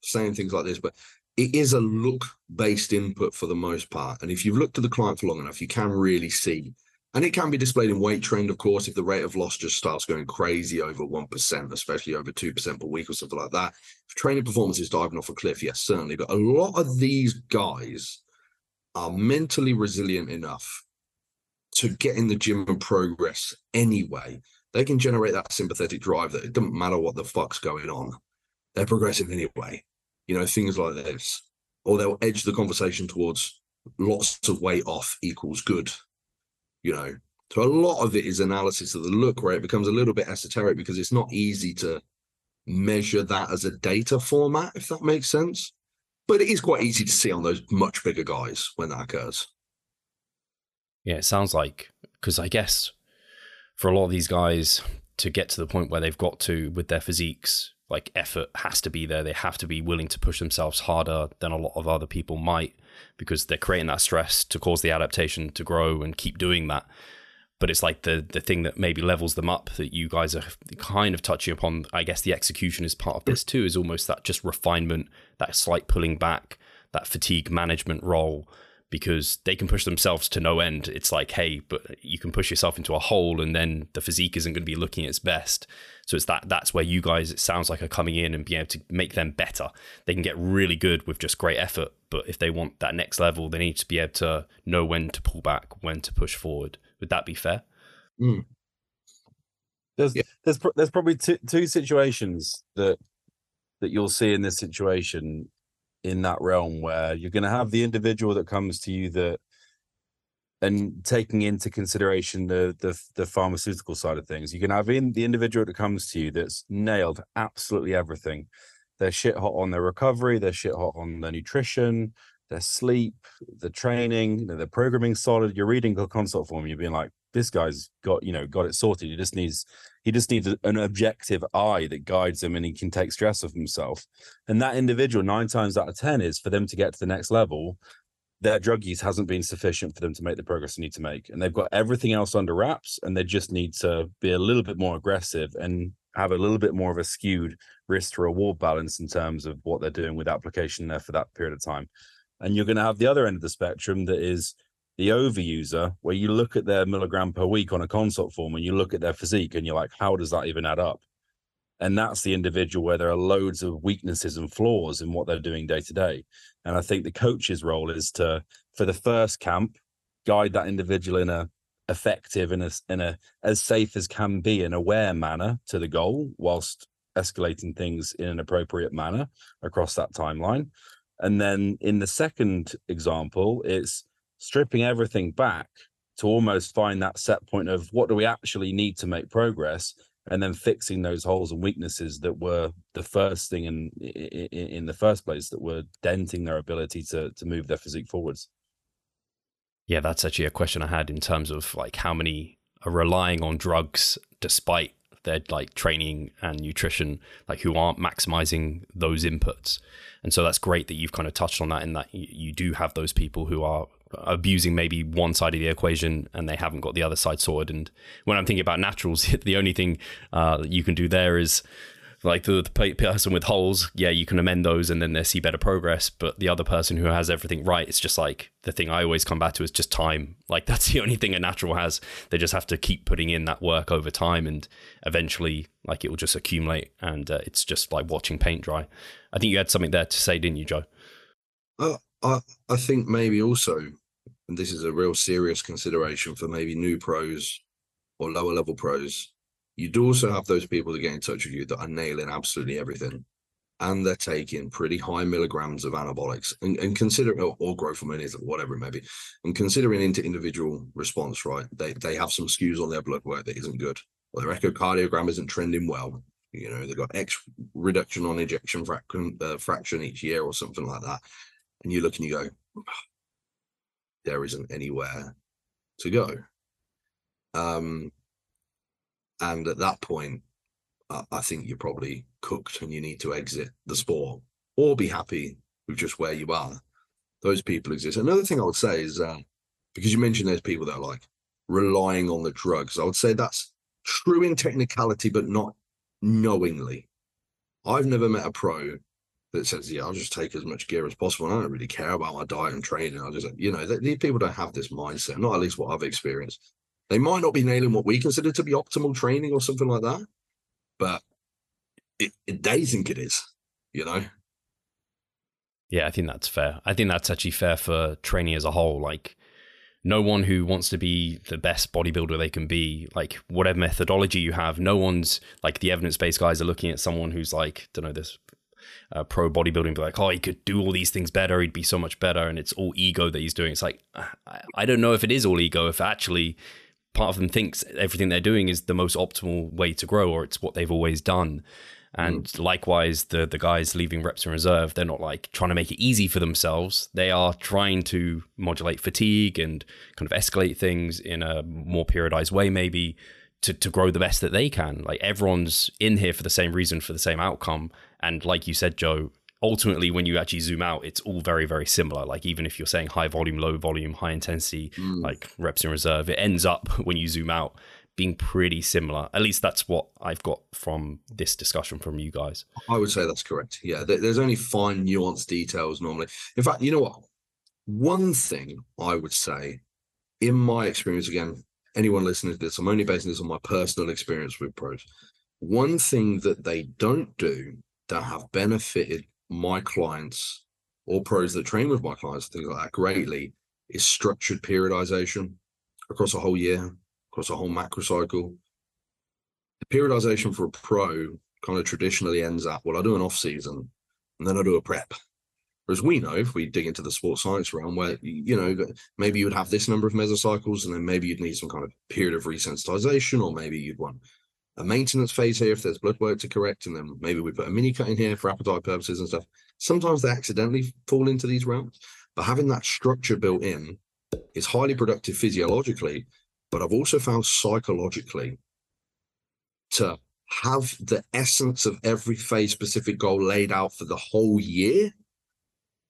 saying things like this, but it is a look based input for the most part. And if you've looked at the client for long enough, you can really see. And it can be displayed in weight trend, of course, if the rate of loss just starts going crazy over 1%, especially over 2% per week or something like that. If training performance is diving off a cliff, yes, certainly. But a lot of these guys are mentally resilient enough to get in the gym and progress anyway. They can generate that sympathetic drive that it doesn't matter what the fuck's going on. They're progressing anyway you know, things like this, or they'll edge the conversation towards lots of weight off equals good, you know. So a lot of it is analysis of the look where it becomes a little bit esoteric because it's not easy to measure that as a data format, if that makes sense. But it is quite easy to see on those much bigger guys when that occurs. Yeah, it sounds like because I guess for a lot of these guys to get to the point where they've got to with their physiques, like effort has to be there. They have to be willing to push themselves harder than a lot of other people might because they're creating that stress to cause the adaptation to grow and keep doing that. But it's like the the thing that maybe levels them up that you guys are kind of touching upon. I guess the execution is part of this too. Is almost that just refinement, that slight pulling back, that fatigue management role because they can push themselves to no end. It's like, hey, but you can push yourself into a hole and then the physique isn't going to be looking its best. So it's that that's where you guys it sounds like are coming in and being able to make them better. They can get really good with just great effort, but if they want that next level, they need to be able to know when to pull back, when to push forward. Would that be fair? Mm. There's yeah. there's there's probably two two situations that that you'll see in this situation in that realm where you're going to have the individual that comes to you that and taking into consideration the, the the pharmaceutical side of things you can have in the individual that comes to you that's nailed absolutely everything they're shit hot on their recovery they're shit hot on their nutrition their sleep the training you know, programming solid you're reading a consult form you're being like this guy's got you know got it sorted. He just needs he just needs an objective eye that guides him and he can take stress off himself. And that individual nine times out of ten is for them to get to the next level their drug use hasn't been sufficient for them to make the progress they need to make. And they've got everything else under wraps and they just need to be a little bit more aggressive and have a little bit more of a skewed risk to reward balance in terms of what they're doing with application there for that period of time and you're going to have the other end of the spectrum that is the overuser, where you look at their milligram per week on a consult form and you look at their physique and you're like, how does that even add up? And that's the individual where there are loads of weaknesses and flaws in what they're doing day to day. And I think the coach's role is to, for the first camp, guide that individual in a effective and a, in a as safe as can be an aware manner to the goal whilst escalating things in an appropriate manner across that timeline. And then in the second example it's stripping everything back to almost find that set point of what do we actually need to make progress and then fixing those holes and weaknesses that were the first thing in in, in the first place that were denting their ability to to move their physique forwards. Yeah that's actually a question i had in terms of like how many are relying on drugs despite their like training and nutrition like who aren't maximizing those inputs and so that's great that you've kind of touched on that in that you do have those people who are abusing maybe one side of the equation and they haven't got the other side sorted. And when I'm thinking about naturals, the only thing uh, you can do there is like the, the, person with holes, yeah, you can amend those and then they see better progress. But the other person who has everything right, it's just like the thing I always come back to is just time. Like that's the only thing a natural has. They just have to keep putting in that work over time and eventually, like it will just accumulate and uh, it's just like watching paint dry. I think you had something there to say, didn't you, Joe? Uh, I, I think maybe also and this is a real serious consideration for maybe new pros or lower level pros, you do also have those people that get in touch with you that are nailing absolutely everything. And they're taking pretty high milligrams of anabolics and, and considering or, or growth hormones, or whatever it may be, and considering into individual response, right? They they have some skews on their blood work that isn't good. Or their echocardiogram isn't trending well. You know, they've got X reduction on ejection fraction, uh, fraction each year or something like that. And you look and you go, there isn't anywhere to go. Um, and at that point, I, I think you're probably cooked and you need to exit the sport or be happy with just where you are. Those people exist. Another thing I would say is uh, because you mentioned there's people that are like relying on the drugs. I would say that's true in technicality, but not knowingly. I've never met a pro that says, "Yeah, I'll just take as much gear as possible. I don't really care about my diet and training. I just, you know, these people don't have this mindset. Not at least what I've experienced. They might not be nailing what we consider to be optimal training or something like that, but it, it, they think it is. You know. Yeah, I think that's fair. I think that's actually fair for training as a whole. Like, no one who wants to be the best bodybuilder they can be, like whatever methodology you have, no one's like the evidence based guys are looking at someone who's like, don't know, this uh, pro bodybuilding, be like, oh, he could do all these things better, he'd be so much better, and it's all ego that he's doing. It's like, I, I don't know if it is all ego, if actually part of them thinks everything they're doing is the most optimal way to grow, or it's what they've always done. And mm. likewise, the the guys leaving reps in reserve, they're not like trying to make it easy for themselves. They are trying to modulate fatigue and kind of escalate things in a more periodized way, maybe to, to grow the best that they can. Like everyone's in here for the same reason, for the same outcome. And like you said, Joe, ultimately when you actually zoom out, it's all very, very similar. Like even if you're saying high volume, low volume, high intensity, mm. like reps in reserve, it ends up when you zoom out being pretty similar. At least that's what I've got from this discussion from you guys. I would say that's correct. Yeah, there's only fine nuanced details normally. In fact, you know what? One thing I would say, in my experience, again, anyone listening to this, I'm only basing this on my personal experience with pros. One thing that they don't do that have benefited my clients or pros that train with my clients, things like that, greatly is structured periodization across a whole year, across a whole macro cycle. The periodization for a pro kind of traditionally ends up, well, I do an off season and then I do a prep. Whereas we know if we dig into the sports science realm, where you know maybe you would have this number of mesocycles, and then maybe you'd need some kind of period of resensitization, or maybe you'd want a maintenance phase here if there's blood work to correct, and then maybe we put a mini cut in here for appetite purposes and stuff. Sometimes they accidentally fall into these realms, but having that structure built in is highly productive physiologically, but I've also found psychologically to have the essence of every phase specific goal laid out for the whole year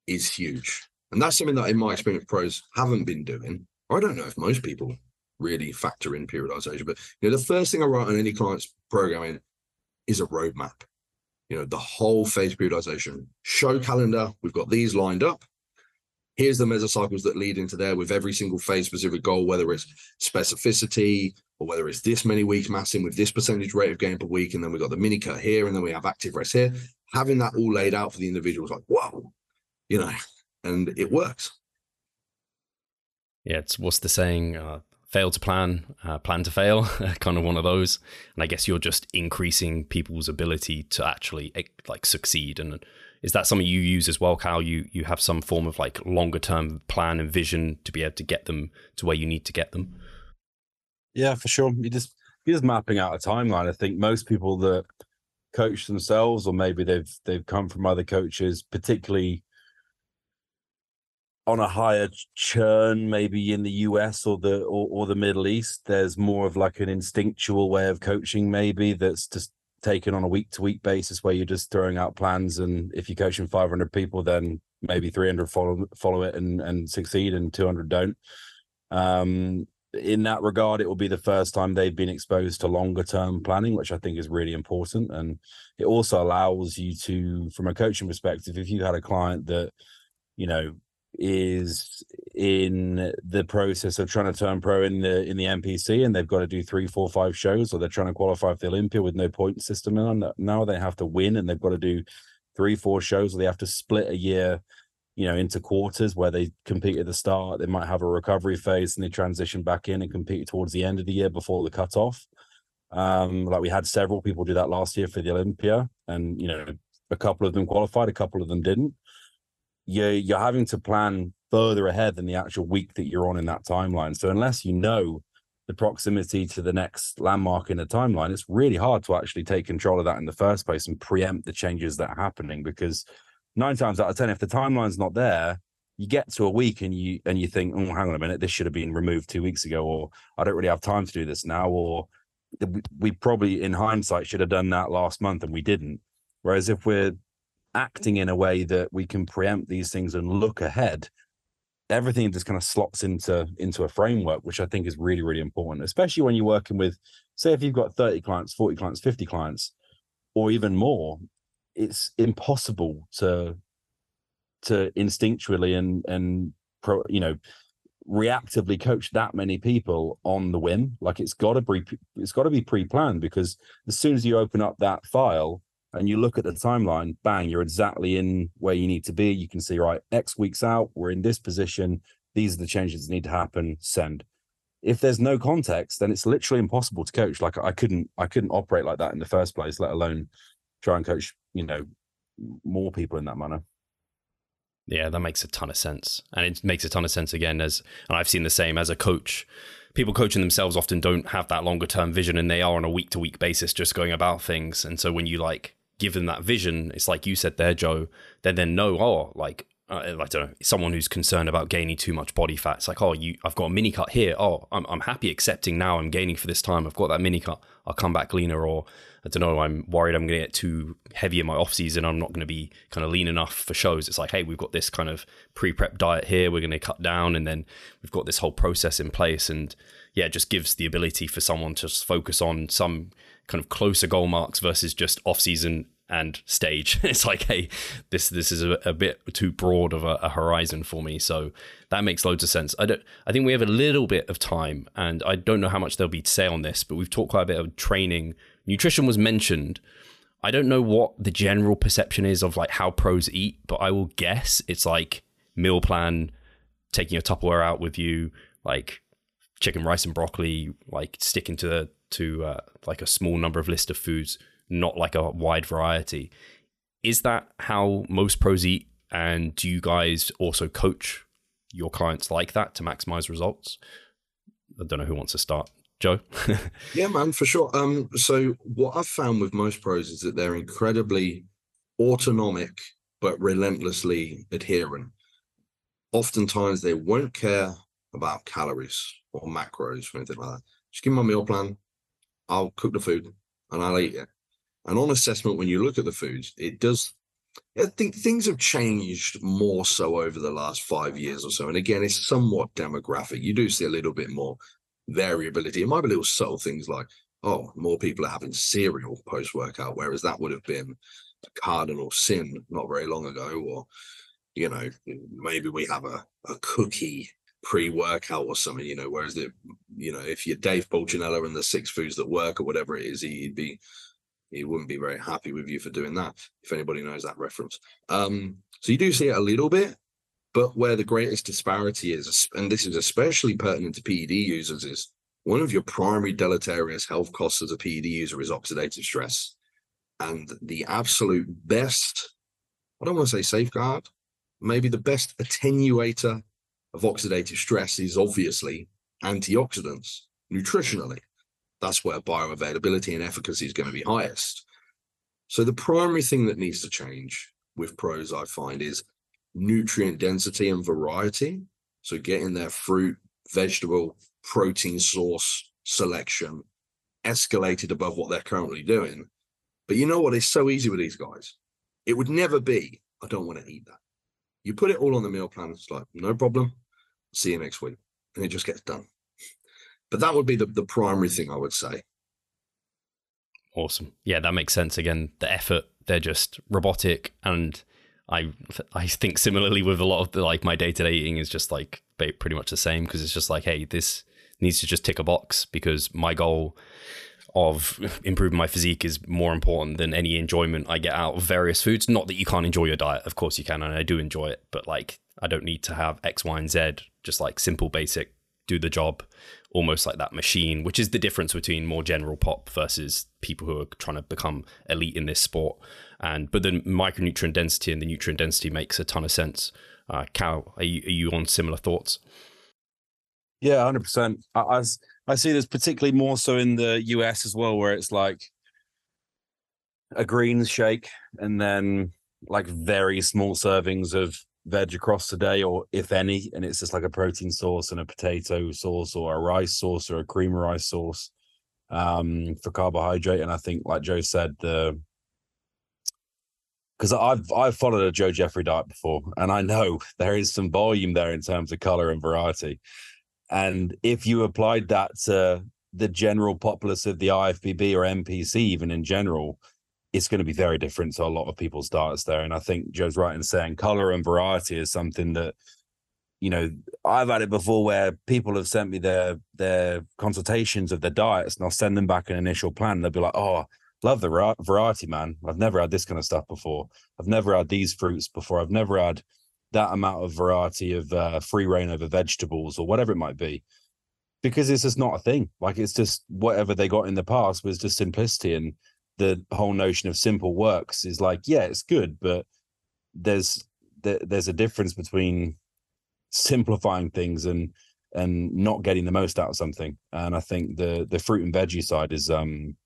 is huge. And that's something that in my experience pros haven't been doing. I don't know if most people really factor in periodization, but you know, the first thing I write on any client's programming is a roadmap. You know, the whole phase periodization show calendar. We've got these lined up. Here's the mesocycles that lead into there with every single phase specific goal, whether it's specificity or whether it's this many weeks massing with this percentage rate of gain per week. And then we've got the mini cut here, and then we have active rest here. Having that all laid out for the individual is like, whoa, you know, and it works. Yeah, it's what's the saying? Uh, fail to plan, uh, plan to fail, kind of one of those. And I guess you're just increasing people's ability to actually like succeed. And is that something you use as well, Cal? You you have some form of like longer term plan and vision to be able to get them to where you need to get them. Yeah, for sure. You just you're just mapping out a timeline. I think most people that coach themselves, or maybe they've they've come from other coaches, particularly on a higher churn maybe in the US or the or, or the Middle East there's more of like an instinctual way of coaching maybe that's just taken on a week to week basis where you're just throwing out plans and if you're coaching 500 people then maybe 300 follow follow it and and succeed and 200 don't. Um in that regard it will be the first time they've been exposed to longer term planning which i think is really important. And it also allows you to from a coaching perspective if you had a client that you know is in the process of trying to turn pro in the in the NPC, and they've got to do three, four, five shows, or they're trying to qualify for the Olympia with no point system. And now they have to win, and they've got to do three, four shows, or they have to split a year, you know, into quarters where they compete at the start. They might have a recovery phase, and they transition back in and compete towards the end of the year before the cutoff. Um, like we had several people do that last year for the Olympia, and you know, a couple of them qualified, a couple of them didn't you're you're having to plan further ahead than the actual week that you're on in that timeline. So unless you know the proximity to the next landmark in the timeline, it's really hard to actually take control of that in the first place and preempt the changes that are happening because nine times out of ten, if the timeline's not there, you get to a week and you and you think, oh, hang on a minute, this should have been removed two weeks ago, or I don't really have time to do this now, or we probably in hindsight should have done that last month and we didn't. Whereas if we're acting in a way that we can preempt these things and look ahead, everything just kind of slots into into a framework, which I think is really, really important, especially when you're working with, say, if you've got 30 clients, 40 clients, 50 clients, or even more, it's impossible to to instinctually and and pro, you know reactively coach that many people on the whim. Like it's got to be it's got to be pre-planned because as soon as you open up that file and you look at the timeline bang you're exactly in where you need to be you can see right x weeks out we're in this position these are the changes that need to happen send if there's no context then it's literally impossible to coach like i couldn't i couldn't operate like that in the first place let alone try and coach you know more people in that manner yeah, that makes a ton of sense. And it makes a ton of sense again as and I've seen the same as a coach. People coaching themselves often don't have that longer term vision and they are on a week to week basis just going about things. And so when you like give them that vision, it's like you said there, Joe, then then know, oh, like uh, I don't know, someone who's concerned about gaining too much body fat. It's like, oh, you, I've got a mini cut here. Oh, I'm, I'm happy accepting now I'm gaining for this time. I've got that mini cut. I'll come back leaner. Or I don't know, I'm worried I'm going to get too heavy in my off season. I'm not going to be kind of lean enough for shows. It's like, hey, we've got this kind of pre prep diet here. We're going to cut down, and then we've got this whole process in place. And yeah, it just gives the ability for someone to focus on some kind of closer goal marks versus just off season and stage. It's like, hey, this this is a, a bit too broad of a, a, horizon for me. So that makes loads of sense. I don't. I think we have a little bit of time, and I don't know how much there'll be to say on this, but we've talked quite a bit of training. Nutrition was mentioned. I don't know what the general perception is of like how pros eat, but I will guess it's like meal plan, taking your Tupperware out with you, like chicken, rice, and broccoli, like sticking to to uh, like a small number of list of foods not like a wide variety. Is that how most pros eat? And do you guys also coach your clients like that to maximize results? I don't know who wants to start. Joe? yeah, man, for sure. Um, so what I've found with most pros is that they're incredibly autonomic but relentlessly adherent. Oftentimes they won't care about calories or macros or anything like that. Just give me my meal plan. I'll cook the food and I'll eat it. And on assessment, when you look at the foods, it does. I think things have changed more so over the last five years or so. And again, it's somewhat demographic. You do see a little bit more variability. It might be little subtle things like, oh, more people are having cereal post workout, whereas that would have been a cardinal sin not very long ago. Or, you know, maybe we have a, a cookie pre-workout or something, you know, whereas the, you know, if you're Dave Pulcinella and the six foods that work or whatever it is, he'd be he wouldn't be very happy with you for doing that if anybody knows that reference. Um, so you do see it a little bit but where the greatest disparity is and this is especially pertinent to ped users is one of your primary deleterious health costs as a ped user is oxidative stress. And the absolute best i don't want to say safeguard maybe the best attenuator of oxidative stress is obviously antioxidants nutritionally that's where bioavailability and efficacy is going to be highest. So the primary thing that needs to change with pros, I find, is nutrient density and variety. So getting their fruit, vegetable, protein source selection escalated above what they're currently doing. But you know what? It's so easy with these guys. It would never be, I don't want to eat that. You put it all on the meal plan, it's like, no problem. See you next week. And it just gets done. But that would be the, the primary thing I would say. Awesome. Yeah, that makes sense. Again, the effort, they're just robotic. And I I think similarly with a lot of the, like my day to day eating is just like pretty much the same because it's just like, hey, this needs to just tick a box because my goal of improving my physique is more important than any enjoyment I get out of various foods. Not that you can't enjoy your diet, of course you can, and I do enjoy it, but like I don't need to have X, Y, and Z, just like simple, basic, do the job almost like that machine, which is the difference between more general pop versus people who are trying to become elite in this sport. And but the micronutrient density and the nutrient density makes a ton of sense. Uh, Cal, are you, are you on similar thoughts? Yeah, hundred percent. I, I see this particularly more so in the US as well, where it's like a greens shake and then like very small servings of veg across the day, or if any, and it's just like a protein source and a potato source or a rice source or a cream rice source um, for carbohydrate. And I think, like Joe said, the because I've I've followed a Joe Jeffery diet before, and I know there is some volume there in terms of color and variety. And if you applied that to the general populace of the IFBB or NPC, even in general, it's going to be very different to a lot of people's diets there. And I think Joe's right in saying color and variety is something that, you know, I've had it before where people have sent me their their consultations of their diets, and I'll send them back an initial plan. They'll be like, "Oh, love the variety, man. I've never had this kind of stuff before. I've never had these fruits before. I've never had that amount of variety of uh, free reign over vegetables or whatever it might be." Because it's just not a thing. Like it's just whatever they got in the past was just simplicity and the whole notion of simple works is like, yeah, it's good, but there's there, there's a difference between simplifying things and and not getting the most out of something. And I think the the fruit and veggie side is um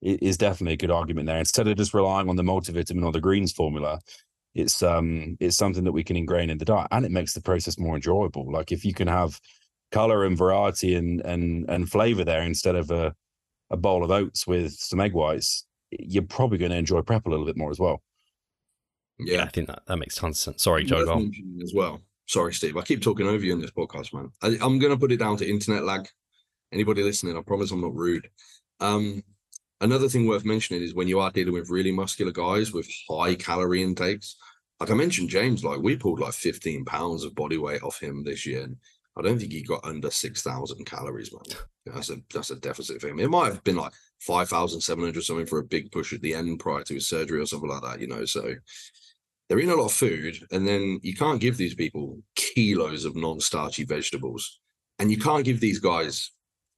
is definitely a good argument there. Instead of just relying on the multivitamin or the greens formula, it's um it's something that we can ingrain in the diet and it makes the process more enjoyable. Like if you can have color and variety and and and flavor there instead of a a bowl of oats with some egg whites, you're probably going to enjoy prep a little bit more as well. Yeah, yeah I think that, that makes tons of sense. Sorry, Joe. As well. Sorry, Steve. I keep talking over you in this podcast, man. I, am going to put it down to internet lag. Anybody listening, I promise I'm not rude. Um, another thing worth mentioning is when you are dealing with really muscular guys with high calorie intakes, like I mentioned, James, like we pulled like 15 pounds of body weight off him this year. And I don't think he got under 6,000 calories, man. That's a that's a deficit for him. It might have been like five thousand seven hundred something for a big push at the end prior to his surgery or something like that. You know, so they're eating a lot of food, and then you can't give these people kilos of non-starchy vegetables, and you can't give these guys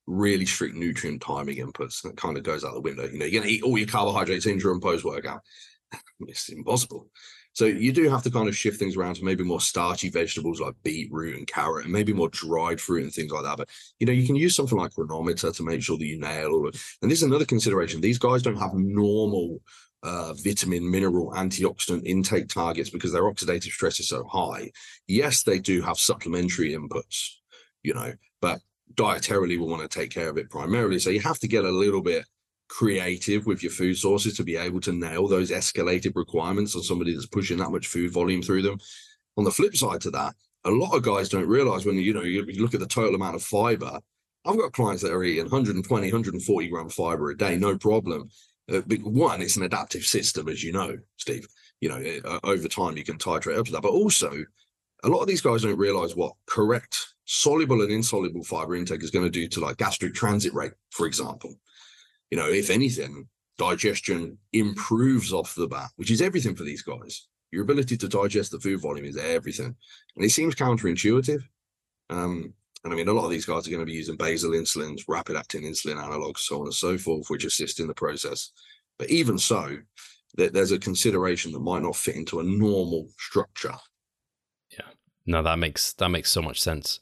really strict nutrient timing inputs. That kind of goes out the window. You know, you're gonna eat all your carbohydrates intra and post workout. it's impossible. So you do have to kind of shift things around to maybe more starchy vegetables like beetroot and carrot, and maybe more dried fruit and things like that. But you know, you can use something like Cronometer to make sure that you nail all of. it. And this is another consideration: these guys don't have normal uh, vitamin, mineral, antioxidant intake targets because their oxidative stress is so high. Yes, they do have supplementary inputs, you know, but dietarily we want to take care of it primarily. So you have to get a little bit creative with your food sources to be able to nail those escalated requirements on somebody that's pushing that much food volume through them. On the flip side to that, a lot of guys don't realize when you know you, look at the total amount of fiber. I've got clients that are eating 120, 140 gram fiber a day, no problem. Uh, one, it's an adaptive system, as you know, Steve. You know, uh, over time you can titrate up to that, but also a lot of these guys don't realize what correct soluble and insoluble fiber intake is going to do to like gastric transit rate, for example you know, if anything, digestion improves off the bat, which is everything for these guys. Your ability to digest the food volume is everything. And it seems counterintuitive. Um, and I mean, a lot of these guys are going to be using basal insulins, rapid acting insulin analogs, so on and so forth, which assist in the process. But even so, there's a consideration that might not fit into a normal structure. Yeah, no, that makes that makes so much sense.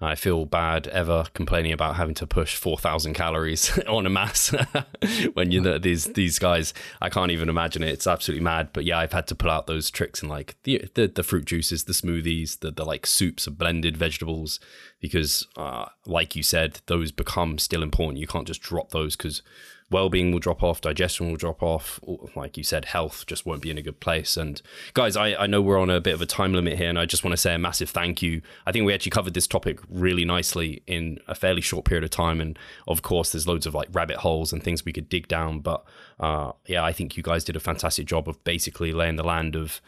I feel bad ever complaining about having to push 4,000 calories on a mass when you know these these guys. I can't even imagine it. It's absolutely mad. But yeah, I've had to pull out those tricks and like the the, the fruit juices, the smoothies, the, the like soups of blended vegetables, because uh, like you said, those become still important. You can't just drop those because well-being will drop off digestion will drop off like you said health just won't be in a good place. And guys I, I know we're on a bit of a time limit here and i just want to say a massive thank you. I think we actually covered this topic really nicely in a fairly short period of time. And of course there's loads of like rabbit holes and things we could dig down. But uh, yeah i think you guys did a fantastic job of basically laying the land of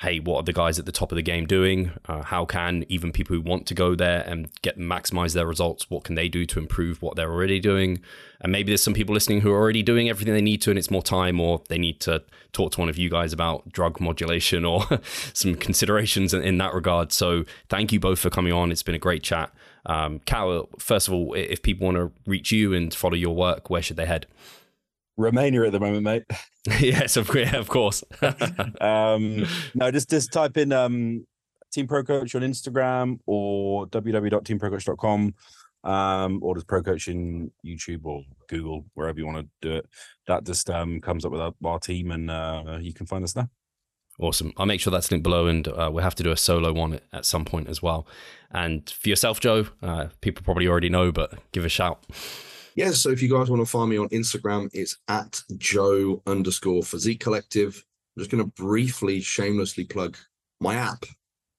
hey, what are the guys at the top of the game doing? Uh, how can even people who want to go there and get maximize their results, what can they do to improve what they're already doing? And maybe there's some people listening who are already doing everything they need to, and it's more time, or they need to talk to one of you guys about drug modulation or some considerations in, in, that regard. So thank you both for coming on. It's been a great chat. Um, Cal, first of all, if people want to reach you and follow your work, where should they head? Romania at the moment, mate. yes, of, yeah, of course. um, no, just just type in um, Team Pro Coach on Instagram or www.teamprocoach.com um, or just Pro Coach in YouTube or Google, wherever you want to do it. That just um, comes up with our, our team and uh, you can find us there. Awesome. I'll make sure that's linked below, and uh, we'll have to do a solo one at some point as well. And for yourself, Joe, uh, people probably already know, but give a shout yeah, so if you guys want to find me on Instagram, it's at Joe underscore physique collective. I'm just going to briefly, shamelessly plug my app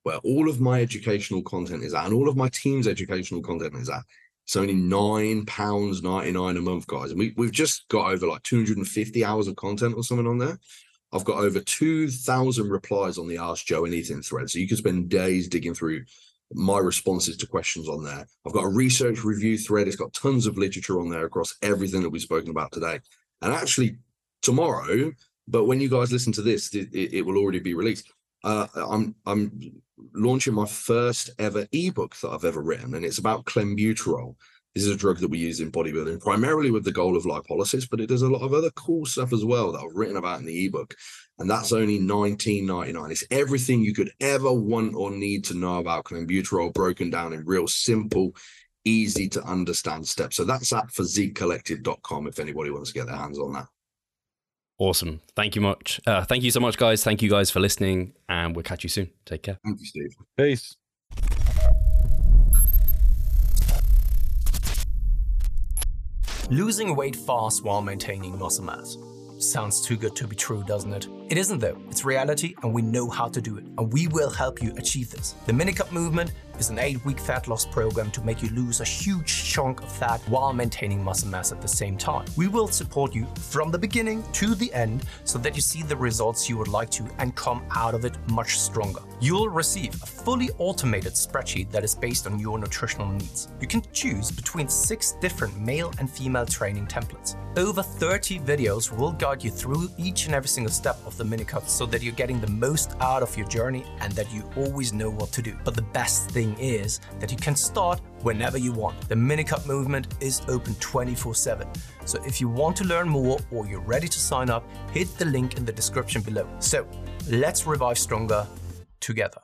where all of my educational content is at and all of my team's educational content is at. It's only nine pounds ninety nine a month, guys. And we, we've just got over like 250 hours of content or something on there. I've got over 2,000 replies on the Ask Joe Anything thread. So you can spend days digging through my responses to questions on there. I've got a research review thread. It's got tons of literature on there across everything that we've spoken about today. And actually, tomorrow, but when you guys listen to this, it, it will already be released. Uh, I'm I'm launching my first ever ebook that I've ever written, and it's about clenbuterol. This is a drug that we use in bodybuilding, primarily with the goal of lipolysis, but it does a lot of other cool stuff as well that I've written about in the ebook. And that's only $19.99. It's everything you could ever want or need to know about clenbuterol broken down in real simple, easy to understand steps. So that's at physiquecollective.com if anybody wants to get their hands on that. Awesome. Thank you much. Uh, thank you so much, guys. Thank you guys for listening, and we'll catch you soon. Take care. Thank you, Steve. Peace. Losing weight fast while maintaining muscle mass. Sounds too good to be true, doesn't it? It isn't though. It's reality and we know how to do it. And we will help you achieve this. The Minicut movement is an 8-week fat loss program to make you lose a huge chunk of fat while maintaining muscle mass at the same time. We will support you from the beginning to the end so that you see the results you would like to and come out of it much stronger. You'll receive a fully automated spreadsheet that is based on your nutritional needs. You can choose between 6 different male and female training templates. Over 30 videos will guide you through each and every single step of the Minicut so that you're getting the most out of your journey and that you always know what to do. But the best thing is that you can start whenever you want. The Minicut movement is open 24 7. So if you want to learn more or you're ready to sign up, hit the link in the description below. So let's revive stronger together.